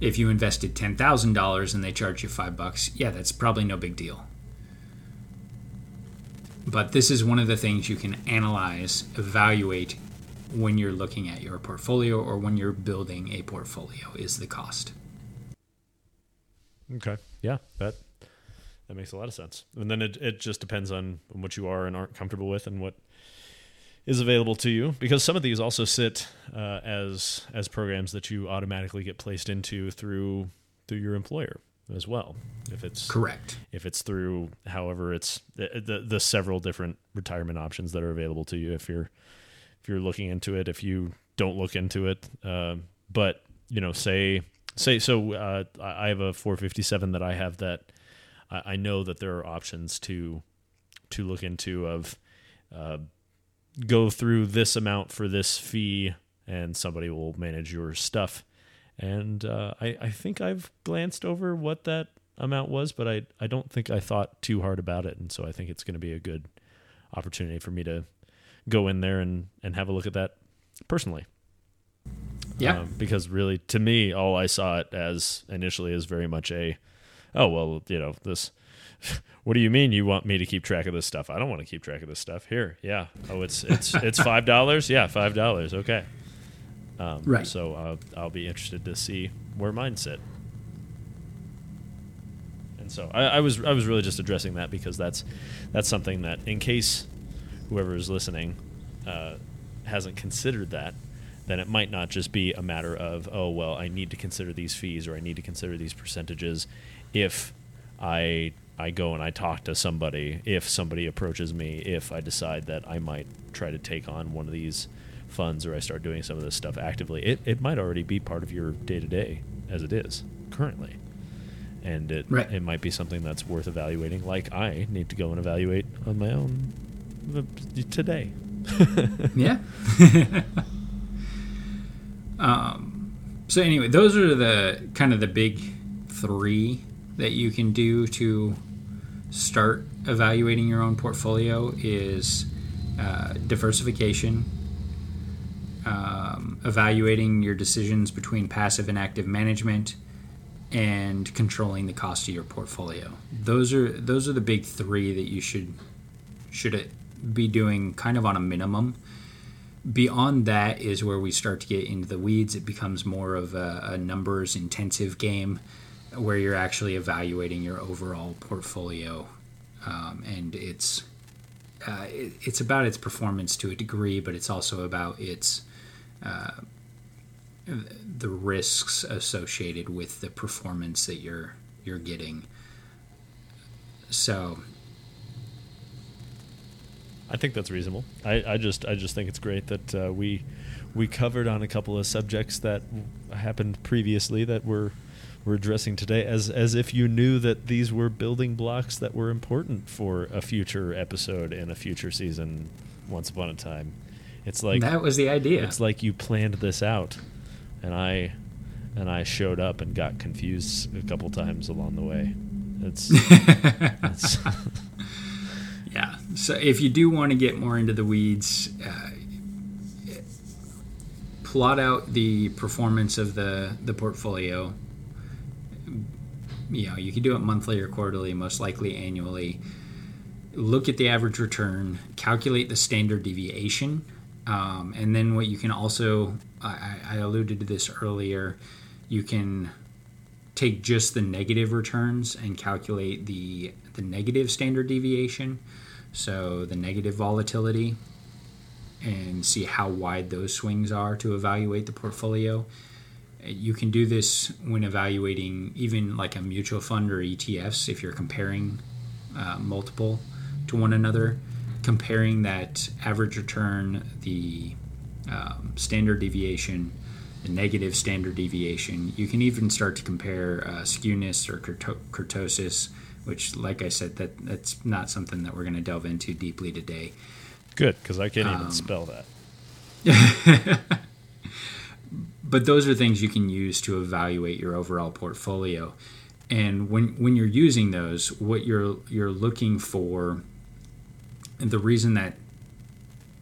If you invested ten thousand dollars and they charge you five bucks, yeah, that's probably no big deal. But this is one of the things you can analyze, evaluate when you're looking at your portfolio or when you're building a portfolio is the cost. Okay. Yeah. That that makes a lot of sense. And then it it just depends on what you are and aren't comfortable with and what is available to you because some of these also sit uh, as as programs that you automatically get placed into through through your employer as well if it's Correct. if it's through however it's the, the the several different retirement options that are available to you if you're if you're looking into it if you don't look into it um, but you know say say so uh, I I have a 457 that I have that I, I know that there are options to to look into of uh, go through this amount for this fee and somebody will manage your stuff and uh, I, I think I've glanced over what that amount was, but I, I don't think I thought too hard about it. And so I think it's going to be a good opportunity for me to go in there and, and have a look at that personally. Yeah. Um, because really, to me, all I saw it as initially is very much a, oh, well, you know, this. What do you mean you want me to keep track of this stuff? I don't want to keep track of this stuff. Here, yeah. Oh, it's it's it's five dollars. Yeah, five dollars. Okay. Um, Right. So uh, I'll be interested to see where mine sit. And so I, I was I was really just addressing that because that's that's something that in case whoever is listening uh, hasn't considered that, then it might not just be a matter of oh well I need to consider these fees or I need to consider these percentages if I I go and I talk to somebody if somebody approaches me if I decide that I might try to take on one of these funds or I start doing some of this stuff actively it, it might already be part of your day to day as it is currently and it Right. it might be something that's worth evaluating like I need to go and evaluate on my own uh, today yeah. um, so anyway, those are the kind of the big three that you can do to start evaluating your own portfolio is uh, diversification, um, evaluating your decisions between passive and active management, and controlling the cost of your portfolio. Those are those are the big three that you should should be doing kind of on a minimum. Beyond that is where we start to get into the weeds. It becomes more of a, a numbers intensive game where you're actually evaluating your overall portfolio, um, and it's uh, it, it's about its performance to a degree, but it's also about its uh, the risks associated with the performance that you're you're getting. So I think that's reasonable. I, I just I just think it's great that uh, we we covered on a couple of subjects that happened previously that we're we're addressing today as as if you knew that these were building blocks that were important for a future episode and a future season once upon a time. It's like that was the idea. it's like you planned this out and I and I showed up and got confused a couple times along the way. It's, it's Yeah. So if you do want to get more into the weeds, uh, plot out the performance of the the portfolio. You know, you can do it monthly or quarterly, most likely annually. Look at the average return, calculate the standard deviation, um, and then what you can also, I, I alluded to this earlier, you can take just the negative returns and calculate the the negative standard deviation so the negative volatility and see how wide those swings are to evaluate the portfolio you can do this when evaluating even like a mutual fund or ETFs if you're comparing uh, multiple to one another comparing that average return the um, standard deviation the negative standard deviation. You can even start to compare uh, skewness or kurtosis, which, like I said, that that's not something that we're going to delve into deeply today. good because I can't even Um, spell that. But those are things you can use to evaluate your overall portfolio. And when when you're using those, what you're you're looking for, and the reason that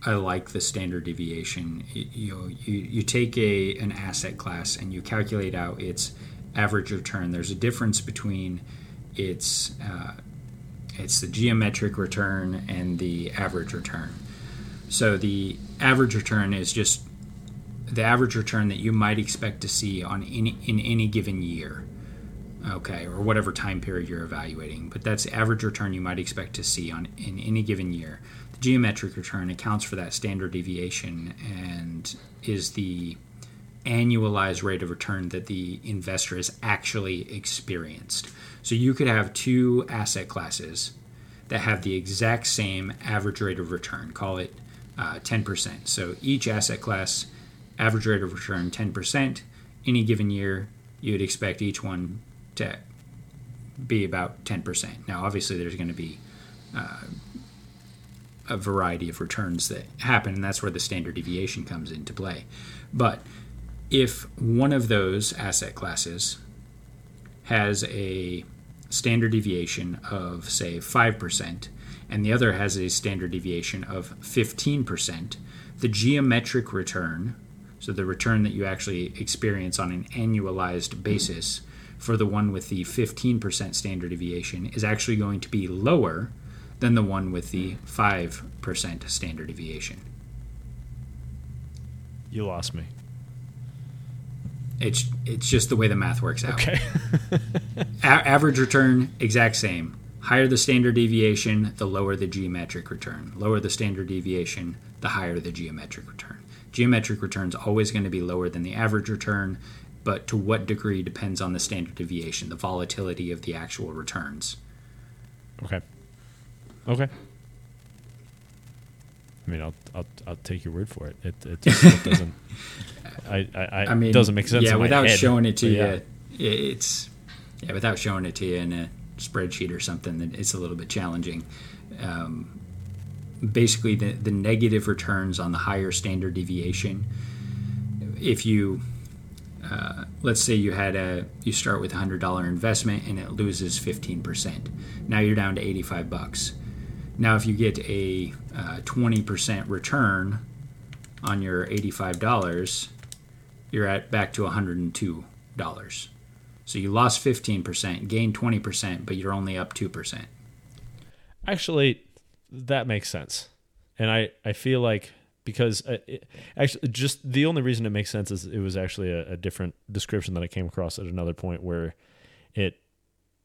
I like the standard deviation. You, know, you, you take a an asset class and you calculate out its average return. There's a difference between its uh, it's the geometric return and the average return. So the average return is just the average return that you might expect to see on any in any given year. Okay, or whatever time period you're evaluating, but that's average return you might expect to see on in any given year The geometric return accounts for that standard deviation and is the annualized rate of return that the investor has actually experienced. So you could have two asset classes that have the exact same average rate of return, call it uh, 10%. So each asset class, average rate of return 10%. Any given year, you would expect each one to be about 10%. Now, obviously, there's going to be uh, a variety of returns that happen, and that's where the standard deviation comes into play. But if one of those asset classes has a standard deviation of, say, 5%, and the other has a standard deviation of 15%, the geometric return, so the return that you actually experience on an annualized basis for the one with the 15% standard deviation, is actually going to be lower than the one with the 5% standard deviation. You lost me. It's it's just the way the math works out. Okay. A- average return exact same. Higher the standard deviation, the lower the geometric return. Lower the standard deviation, the higher the geometric return. Geometric return is always going to be lower than the average return, but to what degree depends on the standard deviation, the volatility of the actual returns. Okay. Okay. I mean, I'll I'll, I'll take your word for it. It it, just, it doesn't. I, I, I, I mean, doesn't make sense. Yeah, in my without head, showing it to you, yeah. it's yeah, without showing it to you in a spreadsheet or something, it's a little bit challenging. Um, basically, the the negative returns on the higher standard deviation. If you uh, let's say you had a you start with a hundred dollar investment and it loses fifteen percent. Now you're down to eighty five bucks. Now if you get a uh, twenty percent return on your eighty five dollars, you're at back to hundred and two dollars. So you lost fifteen percent, gained twenty percent, but you're only up two percent. Actually, that makes sense, and I I feel like because uh, it, actually just the only reason it makes sense is it was actually a, a different description that I came across at another point where it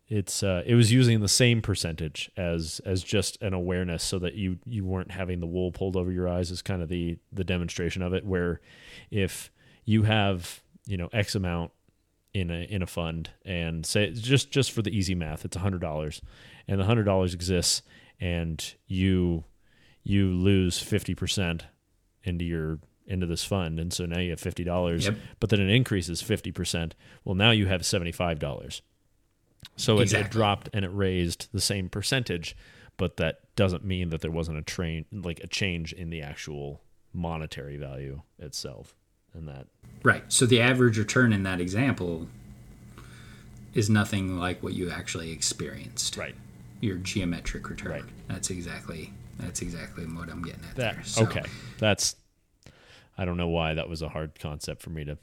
it's uh, it was using the same percentage as as just an awareness so that you you weren't having the wool pulled over your eyes is kind of the the demonstration of it where if you have you know x amount in a in a fund and say just just for the easy math it's a hundred dollars and the hundred dollars exists and you you lose fifty percent into your into this fund and so now you have fifty dollars Yep. but then it increases fifty percent well now you have seventy five dollars so it, it dropped and it raised the same percentage but that doesn't mean that there wasn't a train like a change in the actual monetary value itself and that Right. So the average return in that example is nothing like what you actually experienced. right Your geometric return. Right. That's exactly that's exactly what I'm getting at that there. So, okay that's i don't know why that was a hard concept for me to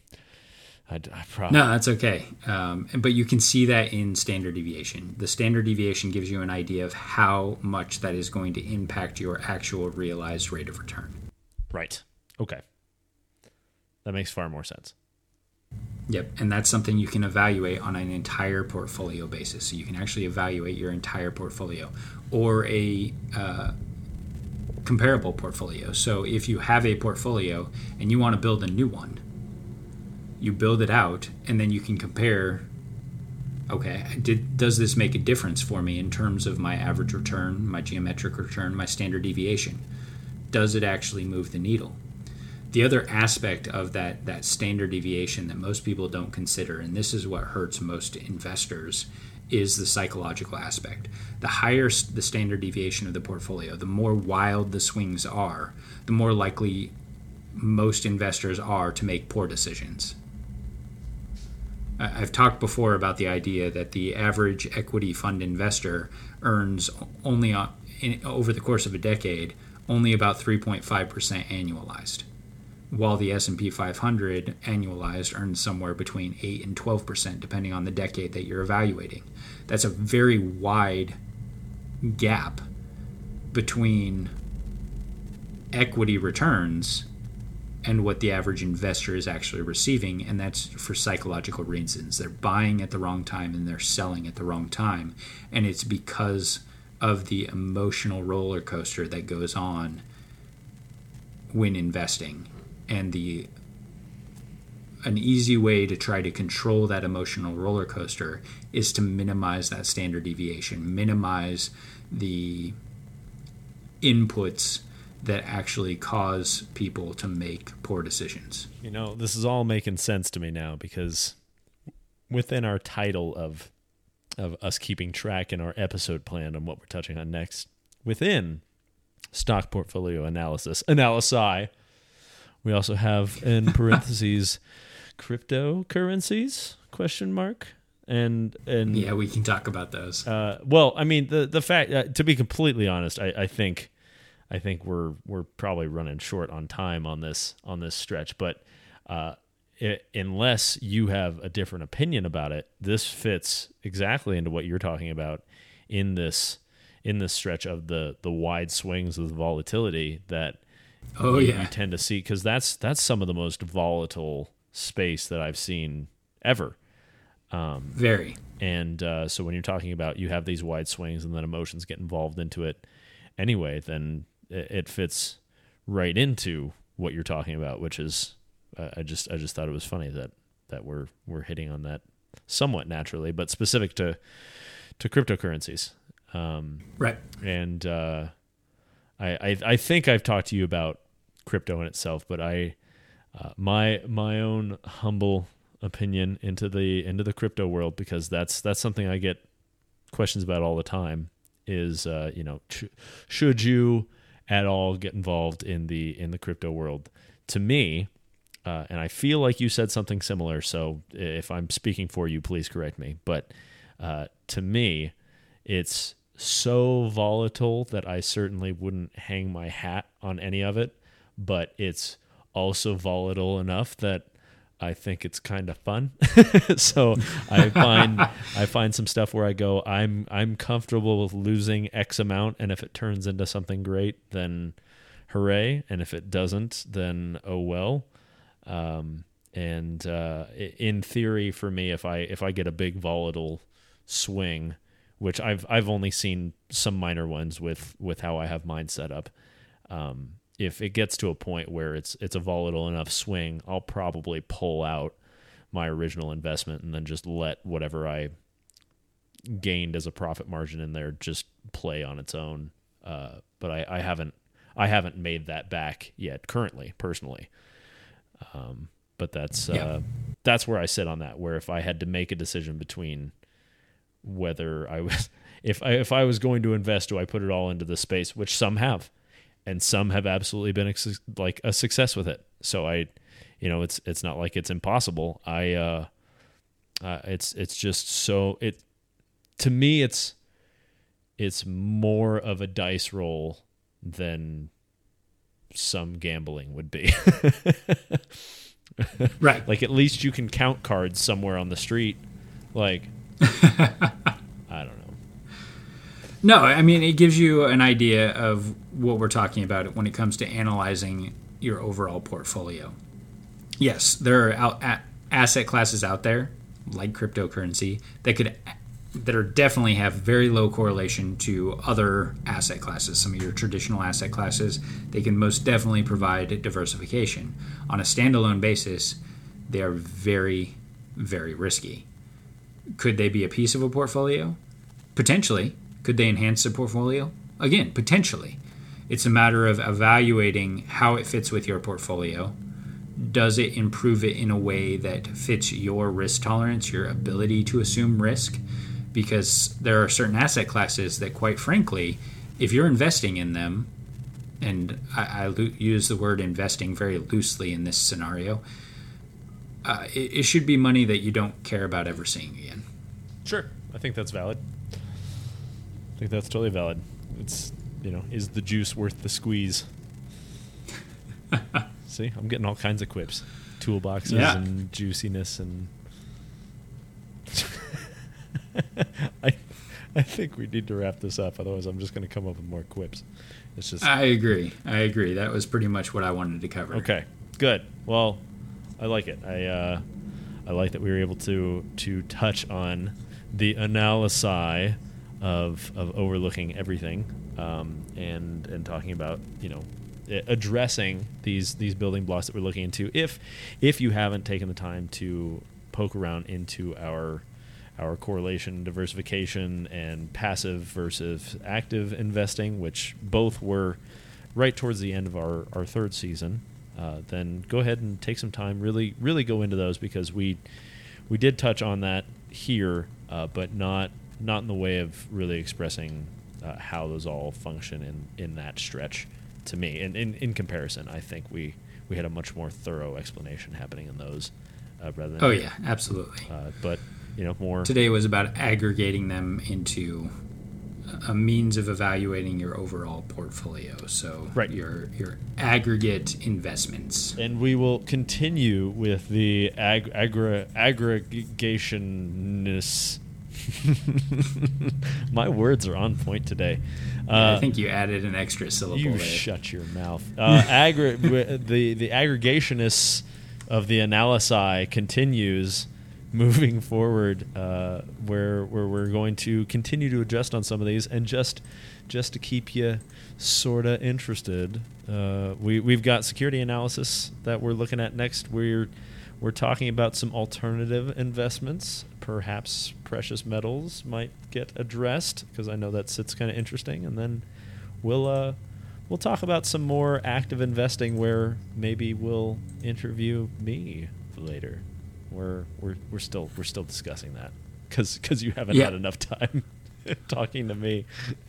i, I probably No, that's okay. Um, but you can see that in standard deviation. The standard deviation gives you an idea of how much that is going to impact your actual realized rate of return. right okay that makes far more sense Yep, and that's something you can evaluate on an entire portfolio basis. So you can actually evaluate your entire portfolio or a uh, comparable portfolio. So if you have a portfolio and you want to build a new one, you build it out, and then you can compare. Okay, did does this make a difference for me in terms of my average return, my geometric return, my standard deviation? Does it actually move the needle? The other aspect of that that standard deviation that most people don't consider and this is what hurts most investors is the psychological aspect. The higher the standard deviation of the portfolio the more wild the swings are the more likely most investors are to make poor decisions. I've talked before about the idea that the average equity fund investor earns only on, in, over the course of a decade only about 3.5% annualized while the S&P 500 annualized earns somewhere between 8 and 12% depending on the decade that you're evaluating. That's a very wide gap between equity returns and what the average investor is actually receiving and that's for psychological reasons. They're buying at the wrong time and they're selling at the wrong time and it's because of the emotional roller coaster that goes on when investing and the an easy way to try to control that emotional roller coaster is to minimize that standard deviation, minimize the inputs that actually cause people to make poor decisions. You know, this is all making sense to me now because within our title of of us keeping track in our episode plan on what we're touching on next, within stock portfolio analysis, analysi, we also have in parentheses cryptocurrencies? Question mark. And and Yeah, we can talk about those. uh, well, I mean the the fact uh, to be completely honest, I, I think I think we're we're probably running short on time on this on this stretch, but uh, i unless you have a different opinion about it, this fits exactly into what you're talking about in this in this stretch of the the wide swings of volatility that oh yeah. you tend to see because that's that's some of the most volatile space that I've seen ever. Very. And uh, so when you're talking about you have these wide swings and then emotions get involved into it anyway, then it, it fits right into what you're talking about, which is uh, I just I just thought it was funny that that we're we're hitting on that somewhat naturally, but specific to to cryptocurrencies. Um, Right. and uh, I, I I think I've talked to you about crypto in itself, but I uh, my my own humble opinion into the into the crypto world because that's that's something I get questions about all the time is uh, you know sh- should you at all get involved in the in the crypto world? To me uh, and I feel like you said something similar so if I'm speaking for you please correct me but uh, to me it's so volatile that I certainly wouldn't hang my hat on any of it but it's also volatile enough that I think it's kind of fun. so I find I find some stuff where I go, I'm I'm comfortable with losing X amount, and if it turns into something great, then hooray! And if it doesn't, then oh well. Um, and uh, in theory, for me, if I if I get a big volatile swing, which I've I've only seen some minor ones with with how I have mine set up. Um, if it gets to a point where it's it's a volatile enough swing, I'll probably pull out my original investment and then just let whatever I gained as a profit margin in there just play on its own. Uh, but I, I haven't I haven't made that back yet currently personally. Um, but that's Yeah. uh, that's where I sit on that. Where if I had to make a decision between whether I was if I, if I was going to invest, do I put it all into the space, which some have, and some have absolutely been a, like a success with it. So I, you know, it's it's not like it's impossible. I, uh, uh, it's it's just so it to me it's it's more of a dice roll than some gambling would be. Right. like at least you can count cards somewhere on the street. Like I don't know. No, I mean it gives you an idea of what we're talking about when it comes to analyzing your overall portfolio. Yes, there are out, a- asset classes out there like cryptocurrency that could that are definitely have very low correlation to other asset classes. Some of your traditional asset classes, they can most definitely provide diversification. On a standalone basis, they are very very risky. Could they be a piece of a portfolio? Potentially. Could they enhance the portfolio? Again, potentially. It's a matter of evaluating how it fits with your portfolio. Does it improve it in a way that fits your risk tolerance, your ability to assume risk? Because there are certain asset classes that, quite frankly, if you're investing in them, and I, I lo- use the word investing very loosely in this scenario, uh, it, it should be money that you don't care about ever seeing again. Sure. I think that's valid. I think that's totally valid. It's you know, is the juice worth the squeeze? See, I'm getting all kinds of quips. Toolboxes Yeah. and juiciness and I I think we need to wrap this up, otherwise I'm just gonna come up with more quips. It's just I agree. I agree. That was pretty much what I wanted to cover. Okay, good. Well, I like it. I uh, I like that we were able to to touch on the analysis of of overlooking everything um, and and talking about you know addressing these these building blocks that we're looking into. If if you haven't taken the time to poke around into our our correlation, diversification, and passive versus active investing, which both were right towards the end of our, our third season, uh, then go ahead and take some time. Really, really go into those because we we did touch on that here, uh, but not not in the way of really expressing uh, how those all function in in that stretch. To me, and in, in comparison, I think we we had a much more thorough explanation happening in those. uh, rather than Oh yeah, absolutely. uh, but you know more Today was about aggregating them into a means of evaluating your overall portfolio. So Right. your your aggregate investments. and we will continue with the ag- aggregationness. My words are on point today. Yeah, Uh, I think you added an extra syllable you there. shut your mouth. Uh, aggr- the the aggregationists of the analysi continues moving forward, uh, where where we're going to continue to adjust on some of these, and just just to keep you sorta interested, uh, we we've got security analysis that we're looking at next. We're we're talking about some alternative investments. Perhaps precious metals might get addressed because I know that sits kind of interesting, and then we'll uh, we'll talk about some more active investing where maybe we'll interview me later. We're we're we're still we're still discussing that because because you haven't Yeah. had enough time talking to me.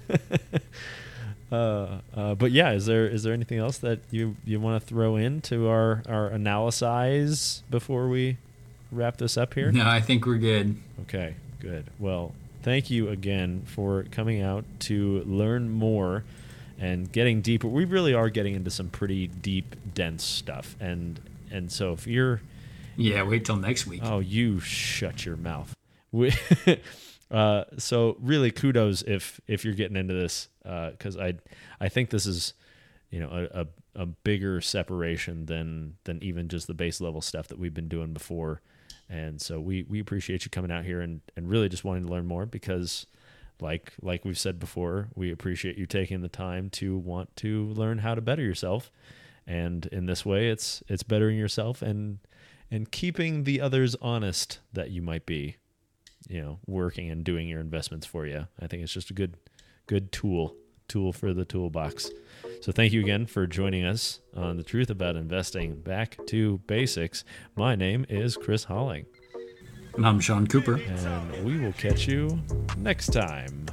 uh, uh, but yeah, is there is there anything else that you you want to throw into our our analysis before we wrap this up here? No, I think we're good. Okay, good. Well, thank you again for coming out to learn more and getting deeper. We really are getting into some pretty deep, dense stuff. And and so if you're Yeah, wait till next week. oh, you shut your mouth. We, uh, so really, kudos if if you're getting into this because I I think this is you know a, a a bigger separation than than even just the base level stuff that we've been doing before. And so we we appreciate you coming out here and and really just wanting to learn more because like like we've said before, we appreciate you taking the time to want to learn how to better yourself. And in this way, it's it's bettering yourself and and keeping the others honest that you might be, you know, working and doing your investments for you. I think it's just a good good tool tool for the toolbox. So thank you again for joining us on the truth about investing back to basics. My name is Chris Holling And I'm Sean Cooper. and we will catch you next time.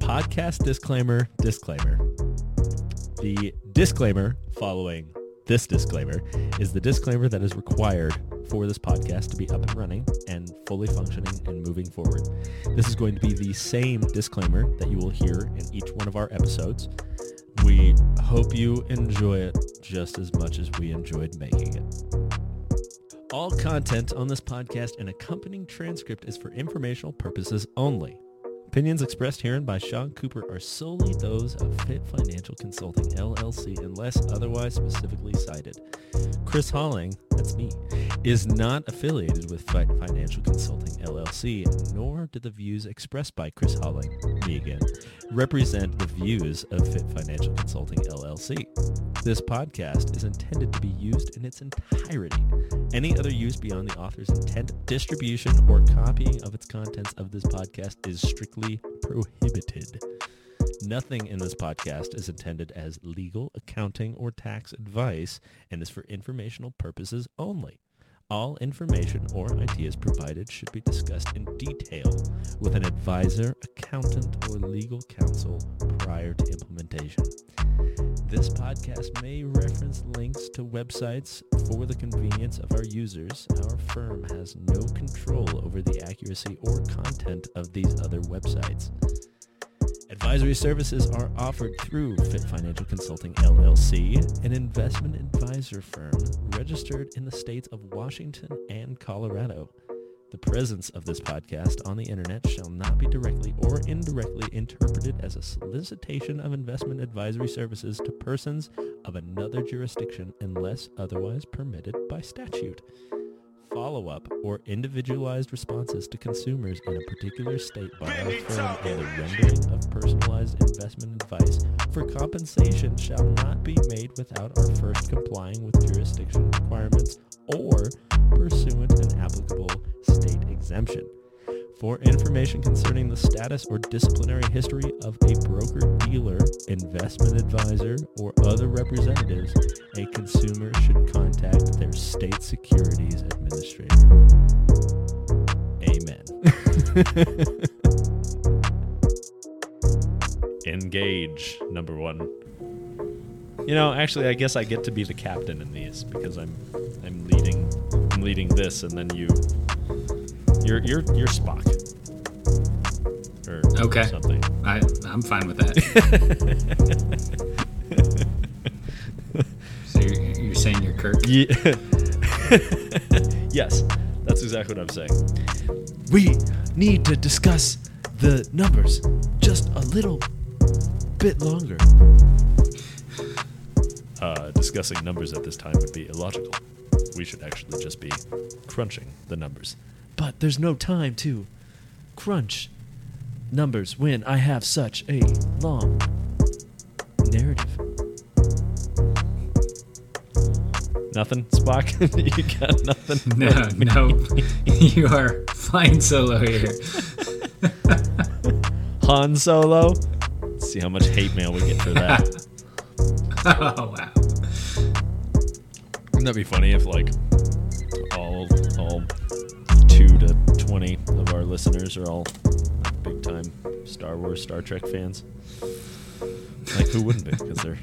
podcast disclaimer disclaimer. The disclaimer following this disclaimer is the disclaimer that is required for this podcast to be up and running and fully functioning and moving forward. This is going to be the same disclaimer that you will hear in each one of our episodes. We hope you enjoy it just as much as we enjoyed making it. All content on this podcast and accompanying transcript is for informational purposes only. Opinions expressed herein by Sean Cooper are solely those of Fit Financial Consulting LLC unless otherwise specifically cited. Chris Holling, that's me, is not affiliated with Fit Financial Consulting LLC, nor do the views expressed by Chris Holling, me again, represent the views of Fit Financial Consulting LLC. This podcast is intended to be used in its entirety. Any other use beyond the author's intent, distribution, or copying of its contents of this podcast is strictly prohibited. Nothing in this podcast is intended as legal, accounting, or tax advice and is for informational purposes only. All information or ideas provided should be discussed in detail with an advisor, accountant, or legal counsel prior to implementation. This podcast may reference links to websites for the convenience of our users. Our firm has no control over the accuracy or content of these other websites. Advisory services are offered through Fit Financial Consulting LLC, an investment advisor firm registered in the states of Washington and Colorado. The presence of this podcast on the internet shall not be directly or indirectly interpreted as a solicitation of investment advisory services to persons of another jurisdiction unless otherwise permitted by statute. Follow-up or individualized responses to consumers in a particular state by and the rendering of personalized investment advice for compensation shall not be made without our first complying with jurisdiction requirements or pursuant an applicable state exemption. For information concerning the status or disciplinary history of a broker dealer, investment advisor, or other representatives, a consumer should contact their state securities administrator. Amen. Engage, number one. You know, actually, I guess I get to be the captain in these because I'm I'm leading I'm leading this, and then you you're you're you're Spock or Okay. something. I, I'm fine with that. so you're, you're saying you're Kirk? Ye- yes, that's exactly what I'm saying. We need to discuss the numbers just a little bit longer. Uh, discussing numbers at this time would be illogical. We should actually just be crunching the numbers. But there's no time to crunch numbers when I have such a long narrative. Nothing, Spock? you got nothing? No, no. you are flying solo here. Han Solo? Let's see how much hate mail we get for that. oh, wow. Wouldn't that be funny if like all all two to twenty of our listeners are all big time Star Wars, Star Trek fans? Like who wouldn't be? Because they're